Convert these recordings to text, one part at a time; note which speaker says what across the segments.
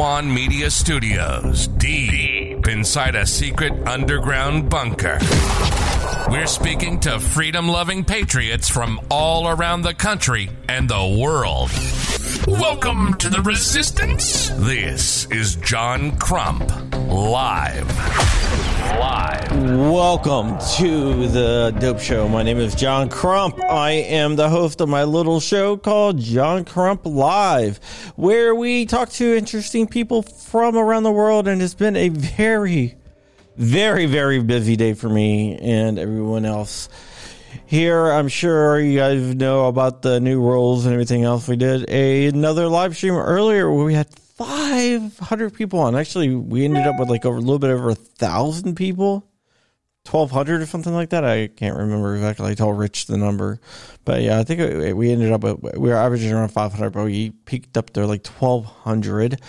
Speaker 1: Swan Media Studios, deep inside a secret underground bunker. We're speaking to freedom loving patriots from all around the country and the world. Welcome to the Resistance. This is John Crump, live. Live.
Speaker 2: Welcome to the Dope Show. My name is John Crump. I am the host of my little show called John Crump Live, where we talk to interesting people from around the world. And it's been a very, very, very busy day for me and everyone else. Here, I'm sure you guys know about the new rules and everything else. We did a, another live stream earlier where we had 500 people on. Actually, we ended up with like over a little bit over a thousand people, 1200 or something like that. I can't remember exactly. I told Rich the number, but yeah, I think we ended up we were averaging around 500, but we peaked up there like 1200.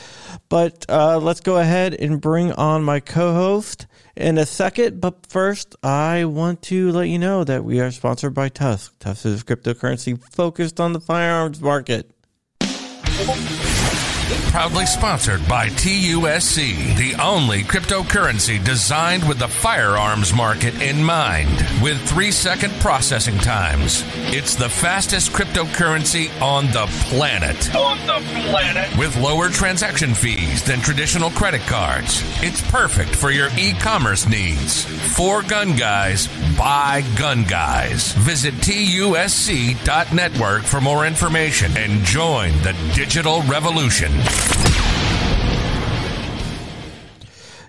Speaker 2: But uh, let's go ahead and bring on my co-host in a second. But first, I want to let you know that we are sponsored by TUSC. TUSC is cryptocurrency focused on the firearms market.
Speaker 1: Proudly sponsored by TUSC, the only cryptocurrency designed with the firearms market in mind, with three second processing times. It's the fastest cryptocurrency on the planet. On the planet. With lower transaction fees than traditional credit cards. It's perfect for your e commerce needs. For gun guys, buy gun guys. Visit TUSC.network for more information and join the digital revolution.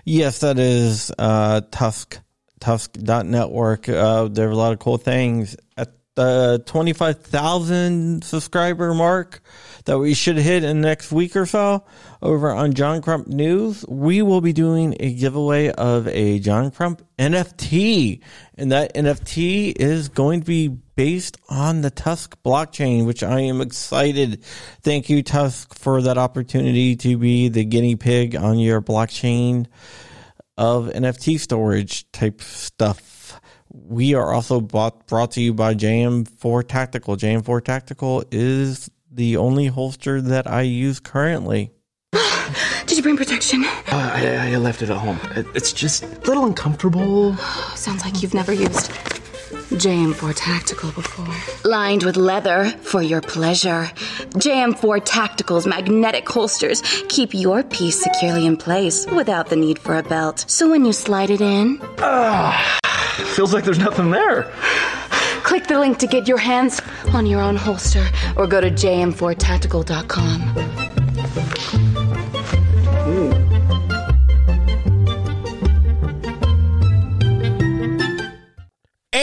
Speaker 2: Yes, that is uh, TUSC, TUSC.network. Uh, there are a lot of cool things. At the 25,000 subscriber mark that we should hit in the next week or so over on John Crump News, we will be doing a giveaway of a John Crump NFT. And that NFT is going to be based on the TUSC blockchain, which I am excited. Thank you, TUSC, for that opportunity to be the guinea pig on your blockchain of NFT storage type stuff. We are also bought, brought to you by JM4 Tactical. JM4 Tactical is the only holster that I use currently.
Speaker 3: Did you bring protection?
Speaker 4: Uh, I, I left it at home. It's just a little uncomfortable.
Speaker 3: Sounds like you've never used JM4 Tactical before. Lined with leather for your pleasure. JM4 Tactical's magnetic holsters keep your piece securely in place without the need for a belt. So when you slide it in,
Speaker 4: Feels like there's nothing there.
Speaker 3: click the link to get your hands on your own holster or go to jm4tactical.com.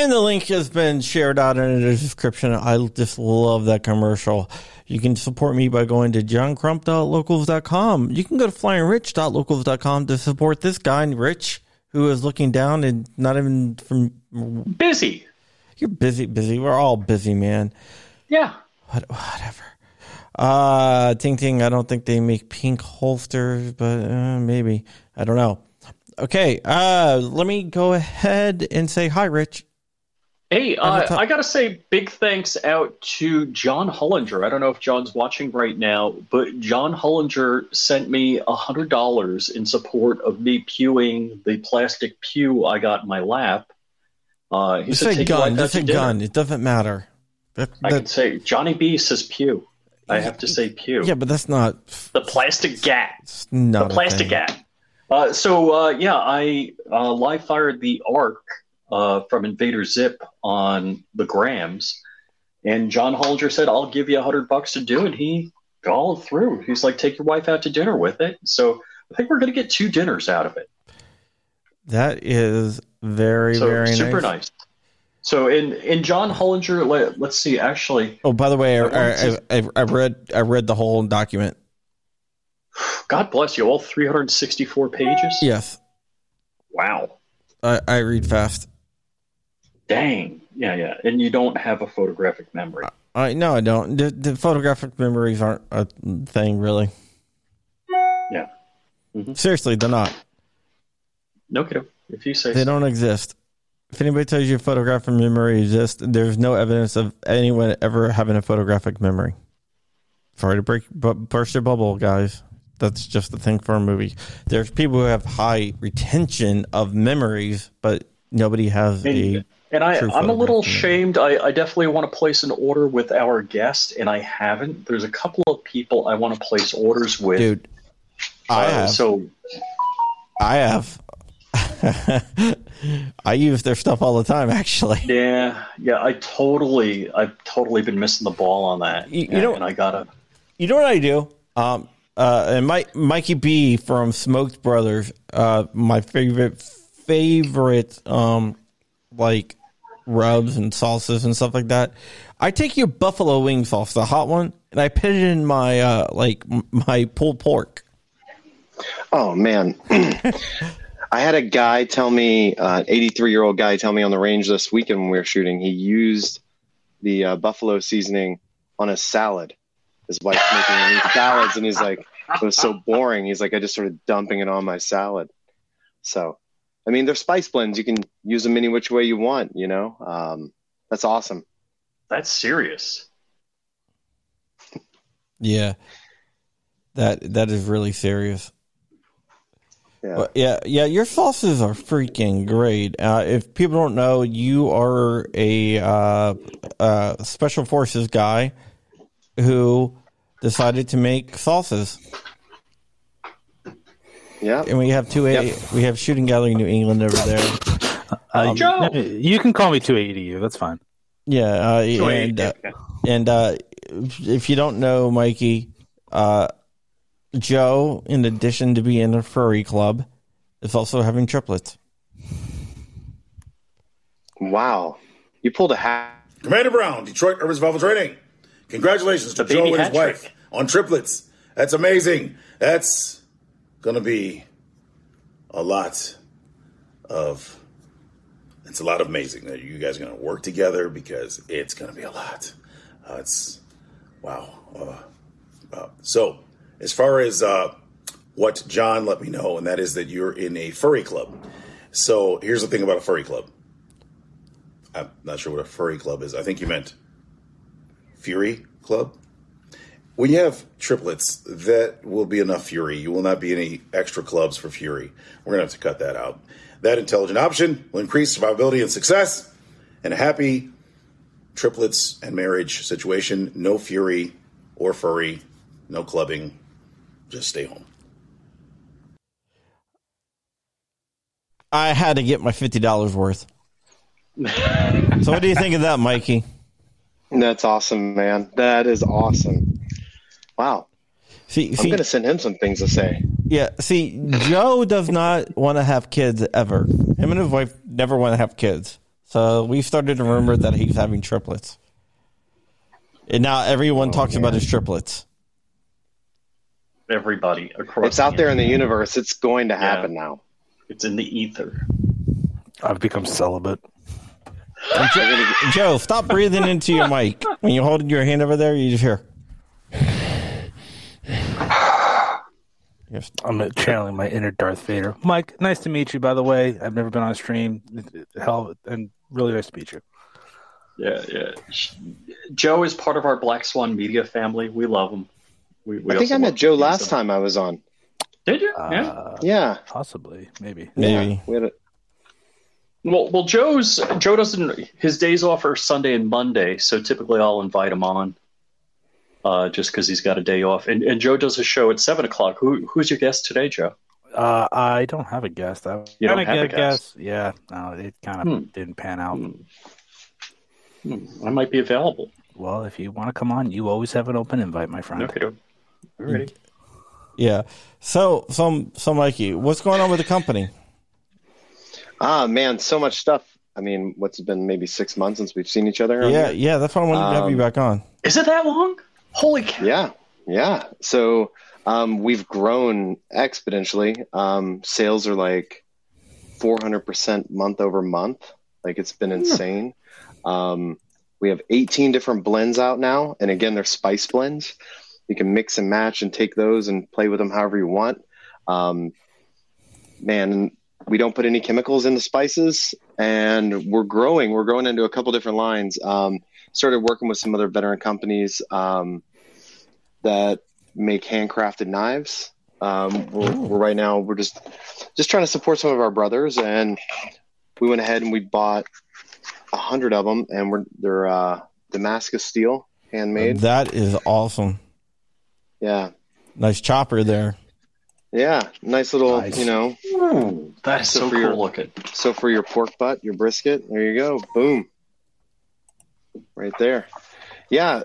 Speaker 2: And the link has been shared out in the description. I just love that commercial. You can support me by going to johncrump.locals.com. You can go to flyingrich.locals.com to support this guy, Rich, who is looking down and not even from.
Speaker 5: Busy.
Speaker 2: You're busy, busy. We're all busy, man.
Speaker 5: Yeah.
Speaker 2: What, whatever. Uh, Ting Ting, I don't think they make pink holsters, but uh, maybe. I don't know. Okay, uh, let me go ahead and say hi, Rich.
Speaker 5: Hey, uh, I gotta say big thanks out to John Hollinger. I don't know if John's watching right now, but John Hollinger sent me a hundred dollars in support of me pewing the plastic pew I got in my lap. Uh, he
Speaker 2: Just
Speaker 5: said,
Speaker 2: gun. Just
Speaker 5: dinner."
Speaker 2: gun. It doesn't matter. That,
Speaker 5: I
Speaker 2: that-
Speaker 5: can say Johnny B says pew. I have to say pew.
Speaker 2: yeah, but that's not.
Speaker 5: The plastic gat.
Speaker 2: Not
Speaker 5: the plastic gat. Uh, so uh, yeah, I uh, live fired the arc uh, from Invader Zip on the Grams, and John Hollinger said, "I'll give you a hundred bucks to do it." He followed through. He's like, "Take your wife out to dinner with it." So I think we're going to get two dinners out of it.
Speaker 2: That is very,
Speaker 5: So
Speaker 2: very
Speaker 5: super
Speaker 2: nice.
Speaker 5: nice. So in in John Hollinger, let, let's see. Actually,
Speaker 2: Oh, by the way, I,
Speaker 5: I,
Speaker 2: I read I read the whole document.
Speaker 5: God bless you. All 364 pages.
Speaker 2: Yes,
Speaker 5: Wow.
Speaker 2: I, I read fast.
Speaker 5: Dang. Yeah, yeah. And you don't have a photographic memory.
Speaker 2: I no, I don't. The, the photographic memories aren't a thing, really.
Speaker 5: Yeah. Mhm.
Speaker 2: Seriously, they're not.
Speaker 5: No kiddo. If you say
Speaker 2: They
Speaker 5: so.
Speaker 2: don't exist. If anybody tells you a photographic memory exists, there's no evidence of anyone ever having a photographic memory. Sorry to break, but burst your bubble, guys. That's just the thing for a movie. There's people who have high retention of memories, but nobody has a.
Speaker 5: And, I,
Speaker 2: true
Speaker 5: I'm a little ashamed. I, I definitely want to place an order with our guest, and I haven't. There's a couple of people I want to place orders with.
Speaker 2: Dude, I
Speaker 5: Uh,
Speaker 2: have.
Speaker 5: So
Speaker 2: I have. I use their stuff all the time, actually.
Speaker 5: yeah, yeah, I totally, I've totally been missing the ball on that.
Speaker 2: You- you
Speaker 5: and,
Speaker 2: know-
Speaker 5: and I gotta.
Speaker 2: You know what I do? Um, uh, and Mike, Mikey B from Smoked Brothers, uh, my favorite, favorite, um, like rubs and salsas and stuff like that. I take your buffalo wing sauce, the hot one, and I put it in my, uh, like my pulled pork.
Speaker 6: Oh man, I had a guy tell me, uh, 83 year old guy tell me on the range this weekend when we were shooting, he used the uh, buffalo seasoning on a salad. His wife's making salads, and he's like, it was so boring. He's like, I just started dumping it on my salad. So, I mean, they're spice blends. You can use them any which way you want. You know, um, that's awesome.
Speaker 5: That's serious.
Speaker 2: Yeah, that that is really serious.
Speaker 6: Yeah.
Speaker 2: But yeah, yeah, your sauces are freaking great. Uh, if people don't know, you are a uh, uh, special forces guy who decided to make sauces,
Speaker 6: Yeah.
Speaker 2: and we have two. A, we have shooting gallery New England over there.
Speaker 7: Uh,
Speaker 5: Joe!
Speaker 7: you, you can call me 280. That's fine.
Speaker 2: Yeah, uh, and uh, and uh, if you don't know, Mikey, uh, Joe, in addition to being in a furry club, is also having triplets.
Speaker 6: Wow. You pulled a hat.
Speaker 8: Commander Brown, Detroit Urban Survival Training. Congratulations to Joe and his
Speaker 5: hat
Speaker 8: wife on triplets. That's amazing. That's going to be a lot of. It's a lot of amazing that you guys are going to work together because it's going to be a lot. Uh, it's wow. Uh, uh, so, as far as uh, what John let me know, and that is that you're in a furry club. So here's the thing about a furry club. I'm not sure what a furry club is. I think you meant Fury Club. When you have triplets, that will be enough Fury. You will not be any extra clubs for Fury. We're going to have to cut that out. That intelligent option will increase survivability and success. And a happy triplets and marriage situation. No Fury or furry. No clubbing. Just stay home.
Speaker 2: I had to get my fifty dollars worth. so, what do you think of that, Mikey?
Speaker 6: That's awesome, man. That is awesome. Wow.
Speaker 2: See,
Speaker 6: I'm
Speaker 2: see,
Speaker 6: going to send him some things to say.
Speaker 2: yeah. See, Joe does not want to have kids ever. Him and his wife never want to have kids. So we've started a rumor that he's having triplets, and now everyone oh, talks about his triplets.
Speaker 5: Everybody across.
Speaker 6: It's out there in the universe. It's going to happen now.
Speaker 5: It's in the ether.
Speaker 7: I've become celibate.
Speaker 2: Joe, Joe, stop breathing into your mic when you're holding your hand over there. You just hear. Yes.
Speaker 7: I'm channeling my inner Darth Vader. Mike, nice to meet you. By the way, I've never been on a stream. Hell, and really nice to meet you.
Speaker 5: Yeah, yeah. Joe is part of our Black Swan Media family. We love him. We, we
Speaker 6: I think I met Joe last
Speaker 5: them.
Speaker 6: time I was on.
Speaker 5: Did you? yeah.
Speaker 7: Uh,
Speaker 6: Yeah.
Speaker 7: possibly, maybe.
Speaker 2: Maybe.
Speaker 6: Yeah. We had a,
Speaker 5: Well, well, Joe's Joe doesn't. His days off are Sunday and Monday, so typically I'll invite him on, uh, just because he's got a day off. And, and Joe does a show at seven o'clock. Who who's your guest today, Joe?
Speaker 7: Uh, I don't have a guest. I
Speaker 5: You don't have a
Speaker 7: get
Speaker 5: guest?
Speaker 7: Yeah, no, it kind of
Speaker 5: Hmm.
Speaker 7: didn't pan out.
Speaker 5: Hmm, I might be available.
Speaker 7: Well, if you want to come on, you always have an open invite, my friend.
Speaker 5: Okay, alrighty.
Speaker 2: Yeah. So, so, so, Mikey, what's going on with the company?
Speaker 6: ah, man, so much stuff. I mean, what's it been maybe six months since we've seen each other?
Speaker 2: Yeah, yeah. That's why I wanted to have you
Speaker 6: Um,
Speaker 2: back on.
Speaker 5: Is it that long? Holy cow!
Speaker 6: Yeah, yeah. So um, we've grown exponentially. Um, sales are like 400% month over month. Like it's been insane. Um, we have 18 different blends out now. And again, they're spice blends. You can mix and match and take those and play with them however you want. Um, man, we don't put any chemicals in the spices and we're growing. We're growing into a couple different lines. Um, started working with some other veteran companies um, that make handcrafted knives Um, we're, we're right now we're just just trying to support some of our brothers, and we went ahead and we bought a hundred of them, and we're they're uh, Damascus steel, handmade.
Speaker 2: That is awesome.
Speaker 6: Yeah,
Speaker 2: Nice chopper there.
Speaker 6: yeah, nice little,
Speaker 7: Nice.
Speaker 6: you know.
Speaker 5: Ooh, that is
Speaker 6: So
Speaker 5: so cool
Speaker 6: your-
Speaker 5: looking.
Speaker 6: So for your pork butt, your brisket, there you go, boom, right there. Yeah,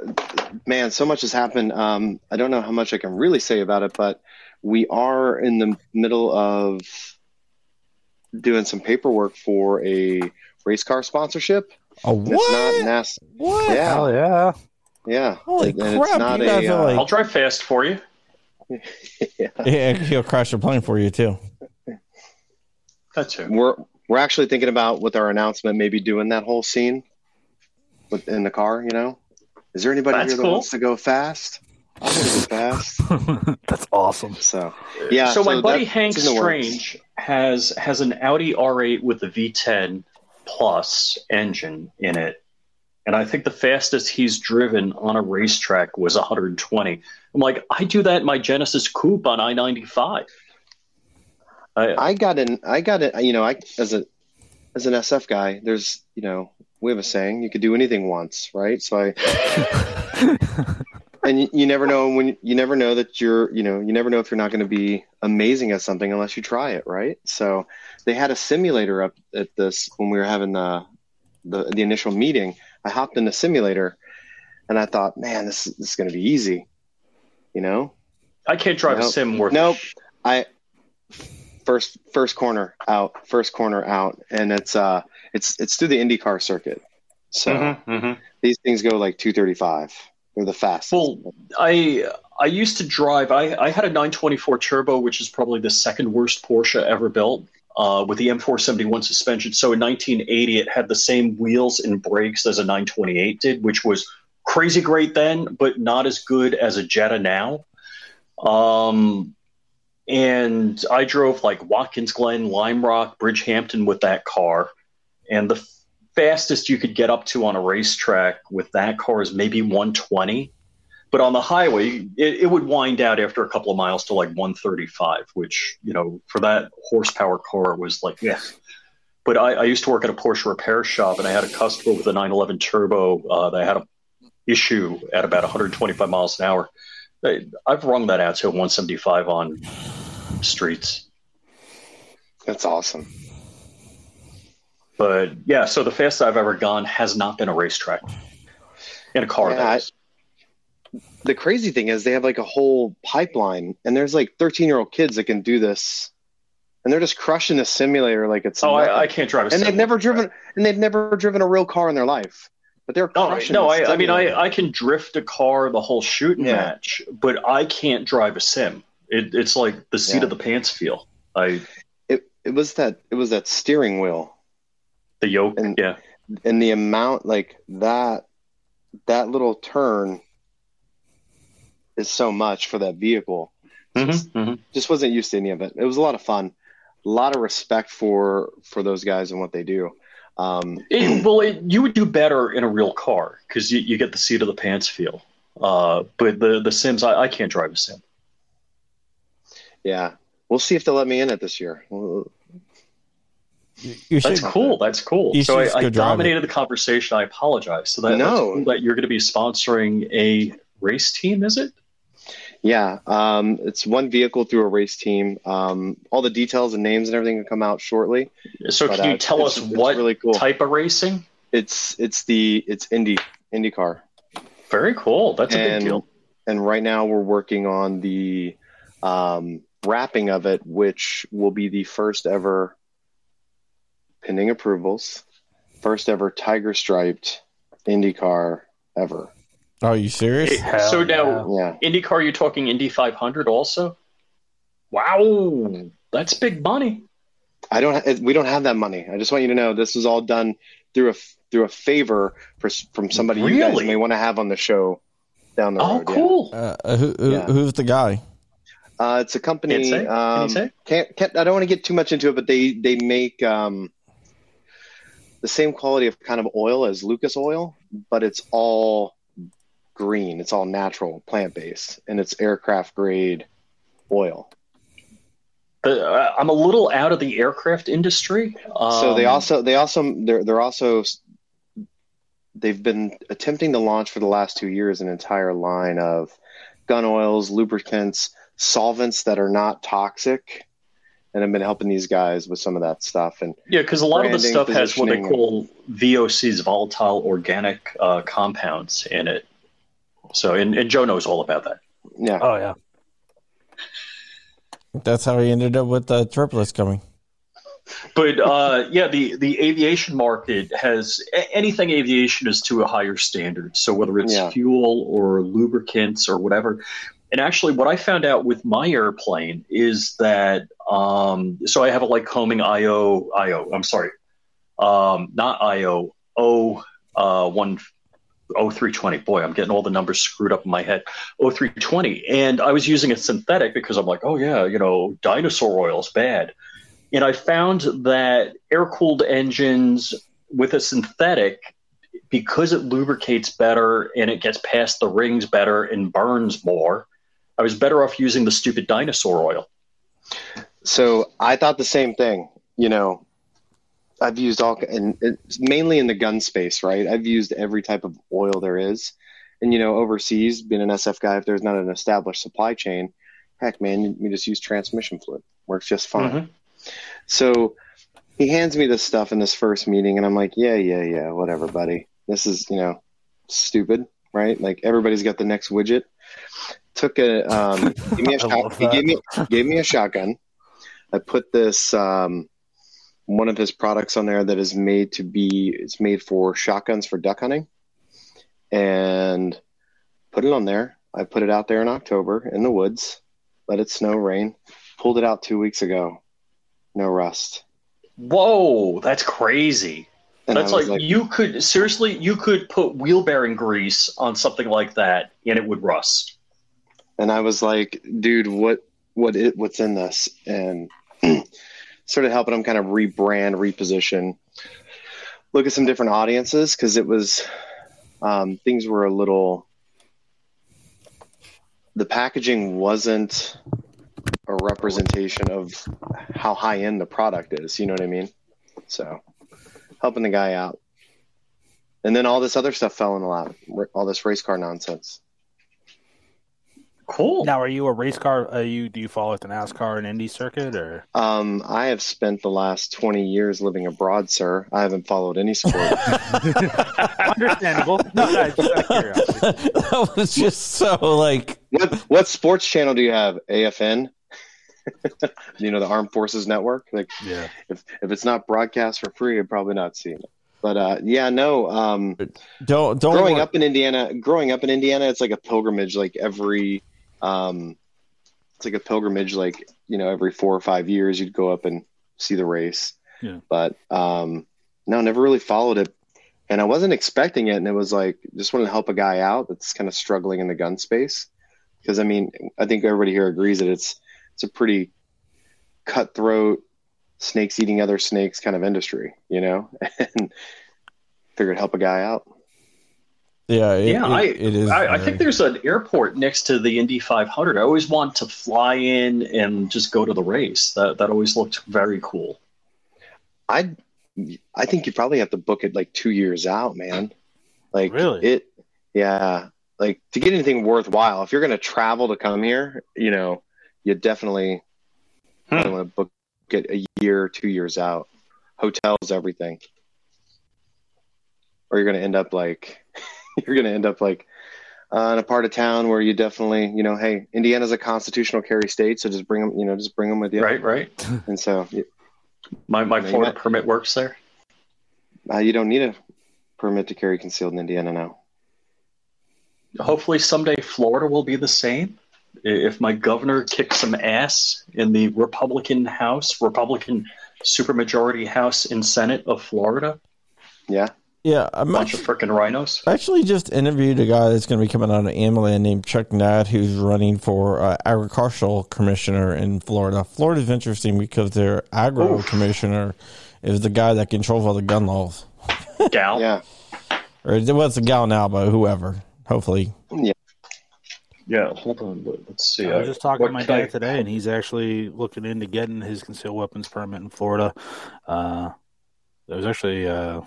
Speaker 6: man, so much has happened. Um, I don't know how much I can really say about it, but we are in the middle of doing some paperwork for a race car sponsorship.
Speaker 2: A
Speaker 6: And It's not
Speaker 2: what?
Speaker 6: NAS.
Speaker 2: What?
Speaker 6: Yeah,
Speaker 7: Hell yeah.
Speaker 6: yeah.
Speaker 2: Holy
Speaker 6: And it's
Speaker 2: crap!
Speaker 6: not
Speaker 2: You guys
Speaker 6: a,
Speaker 2: are
Speaker 6: uh,
Speaker 2: like,
Speaker 5: I'll drive fast for you.
Speaker 6: yeah.
Speaker 2: yeah, he'll crash the plane for you too.
Speaker 5: That's too.
Speaker 6: We're we're actually thinking about with our announcement, maybe doing that whole scene with in the car. You know, is there anybody
Speaker 5: That's
Speaker 6: here that
Speaker 5: cool.
Speaker 6: wants to go fast? I want to go fast.
Speaker 7: That's awesome.
Speaker 6: So yeah.
Speaker 5: so my buddy Hank
Speaker 6: it's in the works.
Speaker 5: Strange has has an Audi R8 with the V10 Plus engine in it, and I think the fastest he's driven on a racetrack was 120. I'm like, I do that in my Genesis Coupe on I-95. I,
Speaker 6: I got an, I got it. You know, I as a as an SF guy, there's you know we have a saying: you could do anything once, right? So I. And you, you never know when you never know that you're you know you never know if you're not going to be amazing at something unless you try it right. So they had a simulator up at this when we were having the the, the initial meeting. I hopped in the simulator, and I thought, man, this this is going to be easy, you know.
Speaker 5: I can't drive a sim worth.
Speaker 6: Nope. I first first corner out, first corner out, and it's uh it's it's through the IndyCar circuit. So
Speaker 5: Mhm, mhm.
Speaker 6: these things go like 235. They're the fastest.
Speaker 5: Well, I I used to drive. I, I had a 924 turbo, which is probably the second worst Porsche ever built, uh, with the M471 suspension. So in 1980, it had the same wheels and brakes as a 928 did, which was crazy great then, but not as good as a Jetta now. Um, and I drove like Watkins Glen, Lime Rock, Bridgehampton with that car, and the fastest you could get up to on a racetrack with that car is maybe 120 but on the highway it, it would wind out after a couple of miles to like 135 which you know for that horsepower car was like yeah. But I, I used to work at a porsche repair shop and i had a customer with a 911 turbo uh, that had a issue at about 125 miles an hour. I- i've rung that out to 175 on streets.
Speaker 6: That's awesome.
Speaker 5: But yeah so the fastest i've ever gone has not been a racetrack in a car
Speaker 6: Yeah, I- The crazy thing is they have like a whole pipeline, and there's like 13 year old kids that can do this, and they're just crushing the simulator like it's
Speaker 5: oh. I, I can't drive a
Speaker 6: and they've never driven and they've never driven a real car in their life, but they're
Speaker 5: Oh,
Speaker 6: crushing.
Speaker 5: no,
Speaker 6: the
Speaker 5: I, I mean. I, I can drift a car the whole shooting
Speaker 6: Yeah.
Speaker 5: match, but I can't drive a sim. It, it's like the seat
Speaker 6: Yeah.
Speaker 5: of the pants feel. I
Speaker 6: it it was that it was that steering wheel
Speaker 5: the yoke,
Speaker 6: And-
Speaker 5: yeah.
Speaker 6: and the amount like that that little turn is so much for that vehicle.
Speaker 5: Mhm, mhm.
Speaker 6: Just wasn't used to any of it. It was a lot of fun, a lot of respect for for those guys and what they do. Um,
Speaker 5: It- well, it, you would do better in a real car because you, you get the seat of the pants feel. Uh, but the the Sims, I, I can't drive a sim.
Speaker 6: yeah, we'll see if they'll let me in it this year. Well,
Speaker 2: You should.
Speaker 5: That's cool. That's cool.
Speaker 2: You
Speaker 5: So I, I dominated the conversation. I apologize. So that,
Speaker 6: No.
Speaker 5: cool that you're going to be sponsoring a race team, is it?
Speaker 6: Yeah, um, it's one vehicle through a race team. Um, all the details and names and everything will come out shortly.
Speaker 5: So
Speaker 6: But,
Speaker 5: can
Speaker 6: uh,
Speaker 5: you tell
Speaker 6: it's-
Speaker 5: us
Speaker 6: it's
Speaker 5: what
Speaker 6: really cool.
Speaker 5: type of racing?
Speaker 6: It's it's the it's Indy IndyCar.
Speaker 5: Very cool. That's a big deal.
Speaker 6: and right now we're working on the um, wrapping of it, which will be the first ever pending approvals, first ever tiger striped IndyCar ever.
Speaker 2: Are you serious?
Speaker 7: Hell
Speaker 5: so now,
Speaker 6: Yeah,
Speaker 5: IndyCar, you're talking Indy 500 also? Wow, that's big money.
Speaker 6: I don't. We don't have that money. I just want you to know this was all done through a through a favor for, from somebody you guys may want to have on the show down the
Speaker 5: Oh,
Speaker 6: road. yeah.
Speaker 5: cool.
Speaker 2: Uh, who, who,
Speaker 6: Yeah.
Speaker 2: who's the guy?
Speaker 6: Uh, it's a company.
Speaker 5: Can't say? Can you
Speaker 6: Um,
Speaker 5: say?
Speaker 6: Can't, can't. I don't want to get too much into it, but they they make um, the same quality of kind of oil as Lucas Oil, but it's all green. It's all natural, plant based, and it's aircraft grade oil.
Speaker 5: Uh, I'm a little out of the aircraft industry. Um,
Speaker 6: so they also they also they're they're also they've been attempting to launch for the last two years an entire line of gun oils, lubricants, solvents that are not toxic, and I've been helping these guys with some of that stuff. And
Speaker 5: yeah, because a lot of the stuff has what they call VOCs, volatile organic uh, compounds, in it. So, and, and Joe knows all about that.
Speaker 6: yeah,
Speaker 7: Oh yeah.
Speaker 2: That's how he ended up with the triplets coming.
Speaker 5: But uh, yeah, the, the aviation market has anything aviation is to a higher standard. So whether it's
Speaker 6: Yeah.
Speaker 5: fuel or lubricants or whatever. And actually, what I found out with my airplane is that um, so I have a Lycoming IO IO. I'm sorry, um, not IO O uh, one. 0320. Boy, I'm getting all the numbers screwed up in my head. 0320. And I was using a synthetic because I'm like, oh, yeah, you know, dinosaur oil is bad. And I found that air cooled engines with a synthetic, because it lubricates better and it gets past the rings better and burns more, I was better off using the stupid dinosaur oil.
Speaker 6: So I thought the same thing. You know, I've used all, and it's mainly in the gun space, right? I've used every type of oil there is. And, you know, overseas, being an SF guy, if there's not an established supply chain, heck, man, you, just use transmission fluid. Works just fine.
Speaker 5: Mhm.
Speaker 6: So he hands me this stuff in this first meeting, and I'm like, yeah, yeah, yeah, whatever, buddy. This is, you know, stupid, right? Like everybody's got the next widget. Took a, um, gave me a
Speaker 7: I
Speaker 6: shot, he gave me, gave me a shotgun. I put this, um, one of his products on there that is made to be, it's made for shotguns for duck hunting, and put it on there. I put it out there in October in the woods, let it snow, rain. Pulled it out two weeks ago. No rust.
Speaker 5: Whoa, that's crazy.
Speaker 6: And
Speaker 5: That's
Speaker 6: I
Speaker 5: like, you could seriously you could put wheel bearing grease on something like that and it would rust.
Speaker 6: And I was like, dude, what what it what's in this? And sort of helping him kind of rebrand, reposition, look at some different audiences because it was um, things were a little. The packaging wasn't a representation of how high end the product is. You know what I mean? So, helping the guy out, and then all this other stuff fell in the lot. All this race car nonsense.
Speaker 5: Cool.
Speaker 7: Now, are you a race car? Are you do you follow the NASCAR and Indy circuit, or
Speaker 6: Um, I have spent the last 20 years living abroad, sir. I haven't followed any sport.
Speaker 7: understandable? no, no, just out of curiosity.
Speaker 2: that was just so like
Speaker 6: what, what sports channel do you have? AFN? you know, the Armed Forces Network? Like,
Speaker 7: Yeah,
Speaker 6: if, if it's not broadcast for free, I'm probably not seeing it. But uh, yeah, no. Um,
Speaker 2: don't don't
Speaker 6: growing
Speaker 2: wor-
Speaker 6: up in Indiana, growing up in Indiana, it's like a pilgrimage. Like every, um, it's like a pilgrimage. Like you know, every four or five years, you'd go up and see the race.
Speaker 7: Yeah.
Speaker 6: But um, no, never really followed it, and I wasn't expecting it. And it was like just wanted to help a guy out that's kind of struggling in the gun space. Because I mean, I think everybody here agrees that it's it's a pretty cutthroat, snakes eating other snakes kind of industry, you know. and figured help a guy out.
Speaker 2: Yeah it,
Speaker 5: yeah,
Speaker 2: it-
Speaker 5: I,
Speaker 2: it is
Speaker 5: I, I think there's an airport next to the Indy 500. I always want to fly in and just go to the race. That that always looked very cool.
Speaker 6: I I think you probably have to book it like two years out, man. Like
Speaker 7: Really?
Speaker 6: it, yeah. Like to get anything worthwhile, if you're going to travel to come here, you know, you definitely
Speaker 5: Hmm.
Speaker 6: want to book it a year, two years out. Hotels, everything, or you're going to end up like you're going to end up like uh, in a part of town where you definitely, you know, hey, Indiana's a constitutional carry state, so just bring them, you know, just bring them with you,
Speaker 5: Right, right.
Speaker 6: And so
Speaker 5: My my
Speaker 6: Yeah,
Speaker 5: Florida
Speaker 6: you
Speaker 5: permit works there.
Speaker 6: uh, you don't need a permit to carry concealed in Indiana now.
Speaker 5: Hopefully someday Florida will be the same. If my governor kicks some ass in the Republican House, Republican supermajority House and Senate of Florida,
Speaker 6: Yeah.
Speaker 2: Yeah i'm
Speaker 5: bunch
Speaker 2: actually,
Speaker 5: of freaking RINOs.
Speaker 2: I actually just interviewed a guy that's going to be coming out of Amaland named Chuck Nadd, who's running for uh, agricultural commissioner in Florida. Florida's interesting because their agro
Speaker 5: Oof.
Speaker 2: commissioner is the guy that controls all the gun laws,
Speaker 5: Gal.
Speaker 6: Yeah.
Speaker 2: or it was a gal now, but whoever. Hopefully,
Speaker 6: Yeah.
Speaker 5: Yeah, hold on. let- Let's see.
Speaker 7: I was just talking
Speaker 5: what
Speaker 7: to my
Speaker 5: can I-
Speaker 7: dad today, and he's actually looking into getting his concealed weapons permit in Florida. Uh, was actually uh,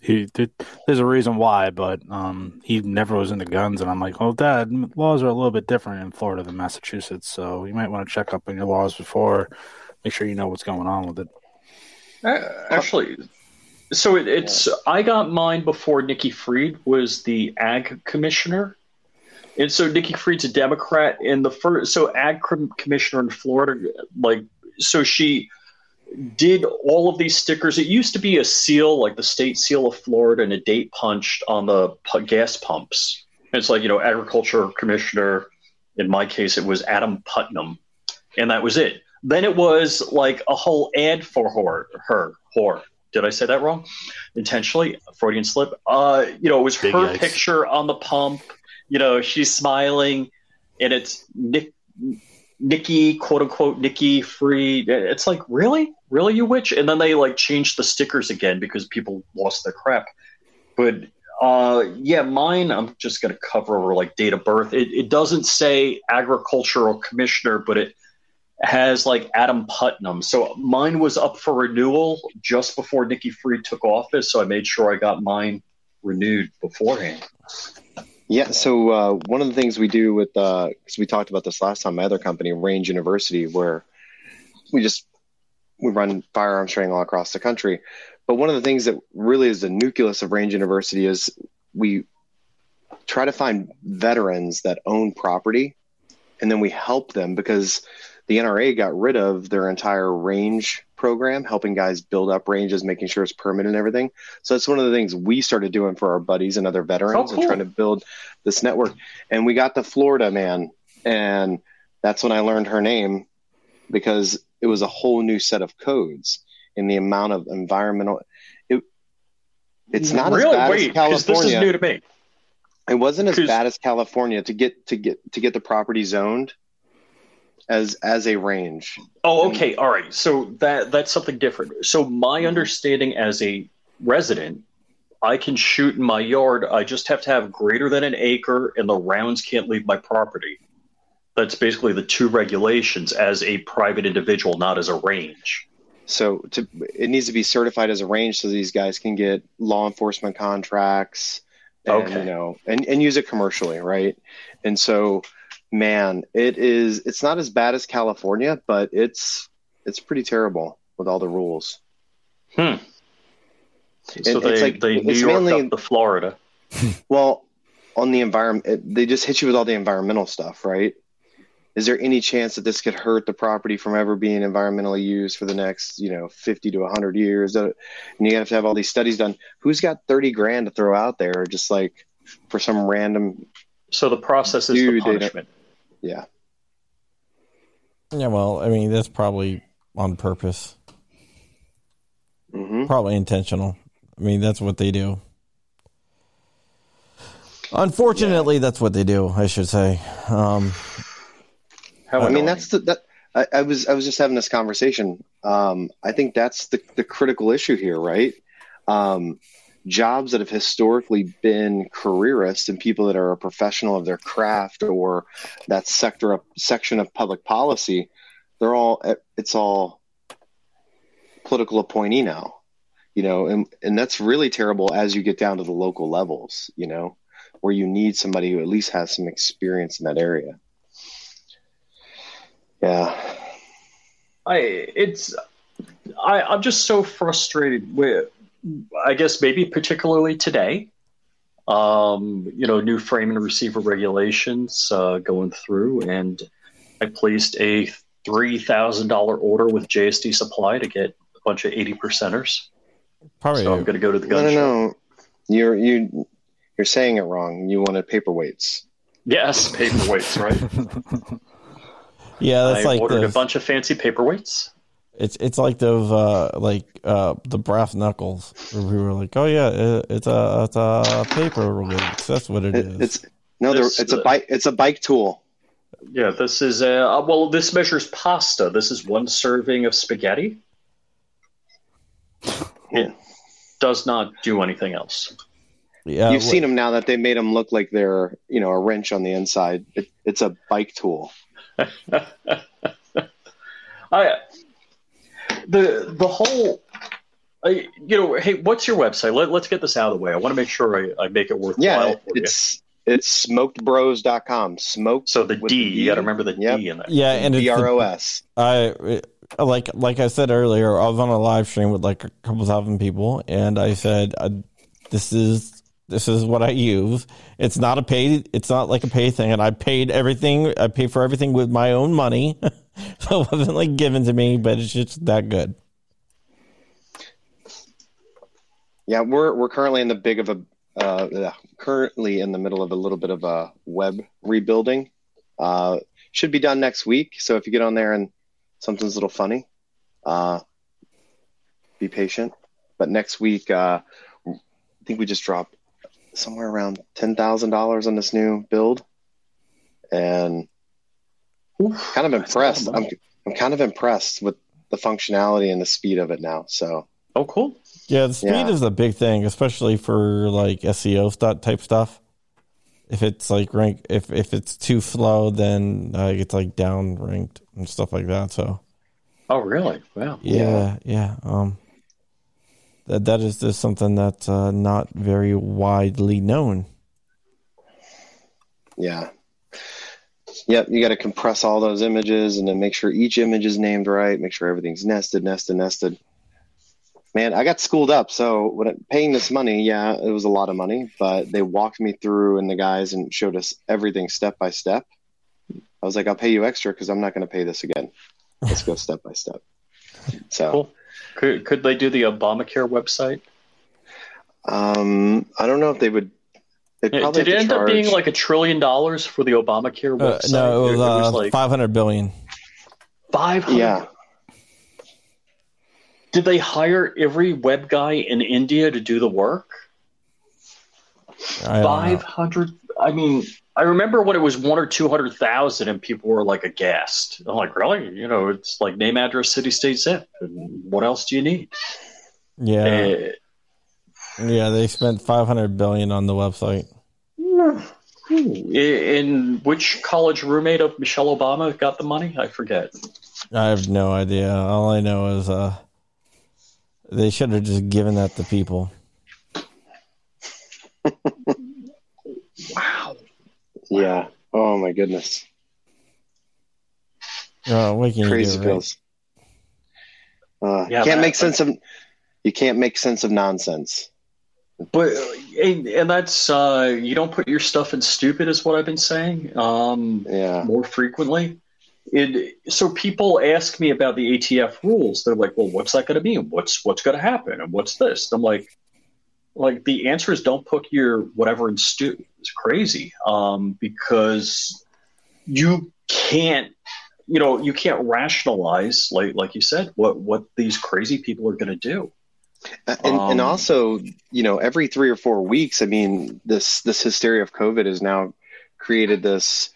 Speaker 7: he did, there's a reason why, but um, he never was into guns, and I'm like, well, Dad, laws are a little bit different in Florida than Massachusetts, so you might want to check up on your laws before, make sure you know what's going on with it.
Speaker 5: Actually, so it, it's I got mine before Nikki Fried was the ag commissioner, and so Nikki Fried's a Democrat, and the first so ag commissioner in Florida, like so she did all of these stickers. It used to be a seal, like the state seal of Florida, and a date punched on the pu- gas pumps. It's like you know, agriculture commissioner. In my case, it was Adam Putnam, and that was it. Then it was like a whole ad for her. Her whore. Did I say that wrong? Intentionally, Freudian slip. Uh, you know, it was
Speaker 7: Big
Speaker 5: her
Speaker 7: yikes.
Speaker 5: picture on the pump. You know, she's smiling, and it's Nick, Nikki, quote unquote, Nikki free. It's like, really, really, you witch? And then they like changed the stickers again because people lost their crap. But uh, yeah, mine. I'm just gonna cover over like date of birth. It, it doesn't say agricultural commissioner, but it has like Adam Putnam. So mine was up for renewal just before Nikki Fried took office. So I made sure I got mine renewed beforehand.
Speaker 6: Yeah, so uh, one of the things we do with, because we talked about this last time, my other company, Range University, where we just we run firearms training all across the country. But one of the things that really is the nucleus of Range University is we try to find veterans that own property, and then we help them because the NRA got rid of their entire range program, helping guys build up ranges, making sure it's permanent and everything. So that's one of the things we started doing for our buddies and other veterans
Speaker 5: Oh, cool.
Speaker 6: and trying to build this network. And we got to Florida, man. And that's when I learned her name because it was a whole new set of codes in the amount of environmental. It, it's not
Speaker 5: really
Speaker 6: as bad
Speaker 5: wait
Speaker 6: as
Speaker 5: because this is new to me.
Speaker 6: It wasn't as bad as California to get to get to get the property zoned as as a range.
Speaker 5: Oh, okay, all right. So that that's something different. So my mm-hmm. understanding as a resident, I can shoot in my yard. I just have to have greater than an acre, and the rounds can't leave my property. That's basically the two regulations as a private individual, not as a range.
Speaker 6: So to it needs to be certified as a range so these guys can get law enforcement contracts and
Speaker 5: Okay.
Speaker 6: you know and, and use it commercially, right? And so man, it is it's not as bad as California, but it's it's pretty terrible with all the rules.
Speaker 5: Hmm. So
Speaker 6: it's
Speaker 5: they
Speaker 6: like-
Speaker 5: they New
Speaker 6: it's
Speaker 5: York
Speaker 6: mainly-
Speaker 5: up to Florida.
Speaker 6: Well, on the environment, it- they just hit you with all the environmental stuff, right? Is there any chance that this could hurt the property from ever being environmentally used for the next, you know, 50 to 100 years? And you have to have all these studies done. Who's got 30 grand to throw out there just like for some random,
Speaker 5: So the process is the
Speaker 6: they
Speaker 5: punishment.
Speaker 6: yeah.
Speaker 2: Yeah, well, I mean, that's probably on purpose,
Speaker 6: hmm
Speaker 2: probably intentional. I mean, that's what they do. Unfortunately, that's what they do. I should say. Um,
Speaker 5: How
Speaker 6: I mean, that's the, that. I, I was I was just having this conversation. Um, I think that's the the critical issue here, right? Um, jobs that have historically been careerists and people that are a professional of their craft or that sector of section of public policy, they're all it's all political appointee now, you know, and and that's really terrible as you get down to the local levels, you know, where you need somebody who at least has some experience in that area. Yeah.
Speaker 5: I it's I I'm just so frustrated with I guess maybe particularly today. Um, you know, new frame and receiver regulations uh, going through, and I placed a three thousand dollar order with JSD Supply to get a bunch of eighty percenters.
Speaker 2: probably.
Speaker 5: So I'm going to go to the
Speaker 6: No,
Speaker 5: gun
Speaker 6: no,
Speaker 5: shop.
Speaker 6: no. You're you you're saying it wrong. You wanted paperweights.
Speaker 5: Yes, paperweights, right?
Speaker 2: yeah, that's
Speaker 5: I
Speaker 2: like
Speaker 5: ordered a bunch of fancy paperweights.
Speaker 2: it's it's like those uh like uh the brass knuckles where we were like, oh yeah, it, it's a it's a paper weights. That's what it
Speaker 6: It,
Speaker 2: is.
Speaker 6: it's no,
Speaker 5: This,
Speaker 6: it's a
Speaker 5: uh,
Speaker 6: bike. It's a bike tool.
Speaker 5: Yeah, this is a well, this measures pasta. This is one serving of spaghetti. It does not do anything else.
Speaker 2: Yeah,
Speaker 6: You've
Speaker 2: wh-
Speaker 6: seen them now that they made them look like they're you know a wrench on the inside. It, it's a bike tool.
Speaker 5: I the the whole. I, you know, hey, what's your website? Let, let's get this out of the way. I want to make sure I, I make it worthwhile
Speaker 6: Yeah,
Speaker 5: for you.
Speaker 6: it's it's smokedbros.com. Smoked
Speaker 5: So the D,
Speaker 6: the
Speaker 5: you got to remember the
Speaker 6: Yep.
Speaker 5: D in there.
Speaker 2: yeah, and it's
Speaker 6: B
Speaker 2: the-
Speaker 6: R O S.
Speaker 2: I like like I said earlier, I was on a live stream with like a couple thousand people, and I said, uh, "This is this is what I use. It's not a pay. It's not like a pay thing, and I paid everything. I paid for everything with my own money, so it wasn't like given to me, but it's just that good.
Speaker 6: Yeah, we're we're currently in the big of a uh, currently in the middle of a little bit of a web rebuilding. Uh, should be done next week. So if you get on there and something's a little funny, uh, be patient. But next week, uh, I think we just dropped somewhere around ten thousand dollars on this new build, and kind of impressed. I'm I'm kind of impressed with the functionality and the speed of it now. So
Speaker 5: Oh, cool.
Speaker 2: Yeah, the speed
Speaker 6: Yeah.
Speaker 2: is a big thing, especially for like SEO st- type stuff. If it's like rank, if if it's too slow, then uh, it's like down ranked and stuff like that. So
Speaker 5: Oh, really? Wow.
Speaker 2: yeah, yeah. Um, that that is just something that's uh, not very widely known.
Speaker 6: Yeah. Yep, you got to compress all those images and then make sure each image is named right, make sure everything's nested, nested, nested. Man, I got schooled up. So when it, paying this money, yeah, it was a lot of money, but they walked me through and the guys and showed us everything step by step. I was like, I'll pay you extra because I'm not going to pay this again. Let's go step by step. So,
Speaker 5: Cool. Could could they do the Obamacare website?
Speaker 6: um, I don't know if they would. They'd
Speaker 5: Yeah,
Speaker 6: probably
Speaker 5: Did it
Speaker 6: have
Speaker 5: end
Speaker 6: to
Speaker 5: up being like a trillion dollars for the Obamacare
Speaker 2: Uh,
Speaker 5: website?
Speaker 2: no, it was, uh,
Speaker 5: like
Speaker 2: five hundred billion.
Speaker 5: five hundred.
Speaker 6: Yeah.
Speaker 5: Did they hire every web guy in India to do the work?
Speaker 2: I don't know.
Speaker 5: Five hundred. I mean, I remember when it was one or two hundred thousand, and people were like aghast. I'm like, really? You know, it's like name, address, city, state, zip. And what else do you need?
Speaker 2: Yeah,
Speaker 5: Uh,
Speaker 2: yeah. They spent five hundred billion on the website.
Speaker 5: in which college roommate of Michelle Obama got the money? I forget.
Speaker 2: I have no idea. All I know is uh, they should have just given that to people.
Speaker 6: Yeah. Oh my goodness.
Speaker 2: Uh, what can you
Speaker 6: Crazy
Speaker 2: do, right?
Speaker 6: pills. Uh,
Speaker 5: Yeah,
Speaker 6: can't
Speaker 5: but-
Speaker 6: make sense of you can't make sense of nonsense.
Speaker 5: But and, and that's uh, you don't put your stuff in stupid is what I've been saying. Um,
Speaker 6: Yeah.
Speaker 5: more frequently. It, so people ask me about the ATF rules. They're like, "Well, what's that going to mean? What's what's going to happen? And what's this?" I'm like, like the answer is don't put your whatever in stew. It's crazy um, because you can't, you know, you can't rationalize like like you said what what these crazy people are going to do.
Speaker 6: And, and
Speaker 5: Um,
Speaker 6: also, you know, every three or four weeks, I mean, this this hysteria of COVID has now created this,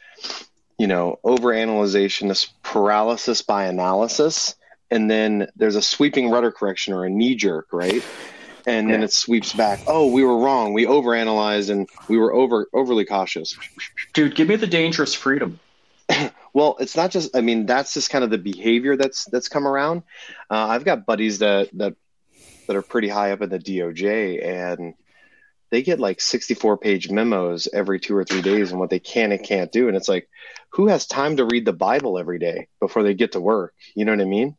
Speaker 6: you know, overanalyzation, this paralysis by analysis, and then there's a sweeping rudder correction or a knee jerk, right? And then it sweeps back. Oh, we were wrong. We overanalyzed and we were over overly cautious.
Speaker 5: Dude, give me the dangerous freedom.
Speaker 6: Well, it's not just. I mean, that's just kind of the behavior that's that's come around. Uh, I've got buddies that that that are pretty high up in the DOJ, and they get like sixty-four page memos every two or three days on what they can and can't do. And it's like, who has time to read the Bible every day before they get to work? You know what I mean?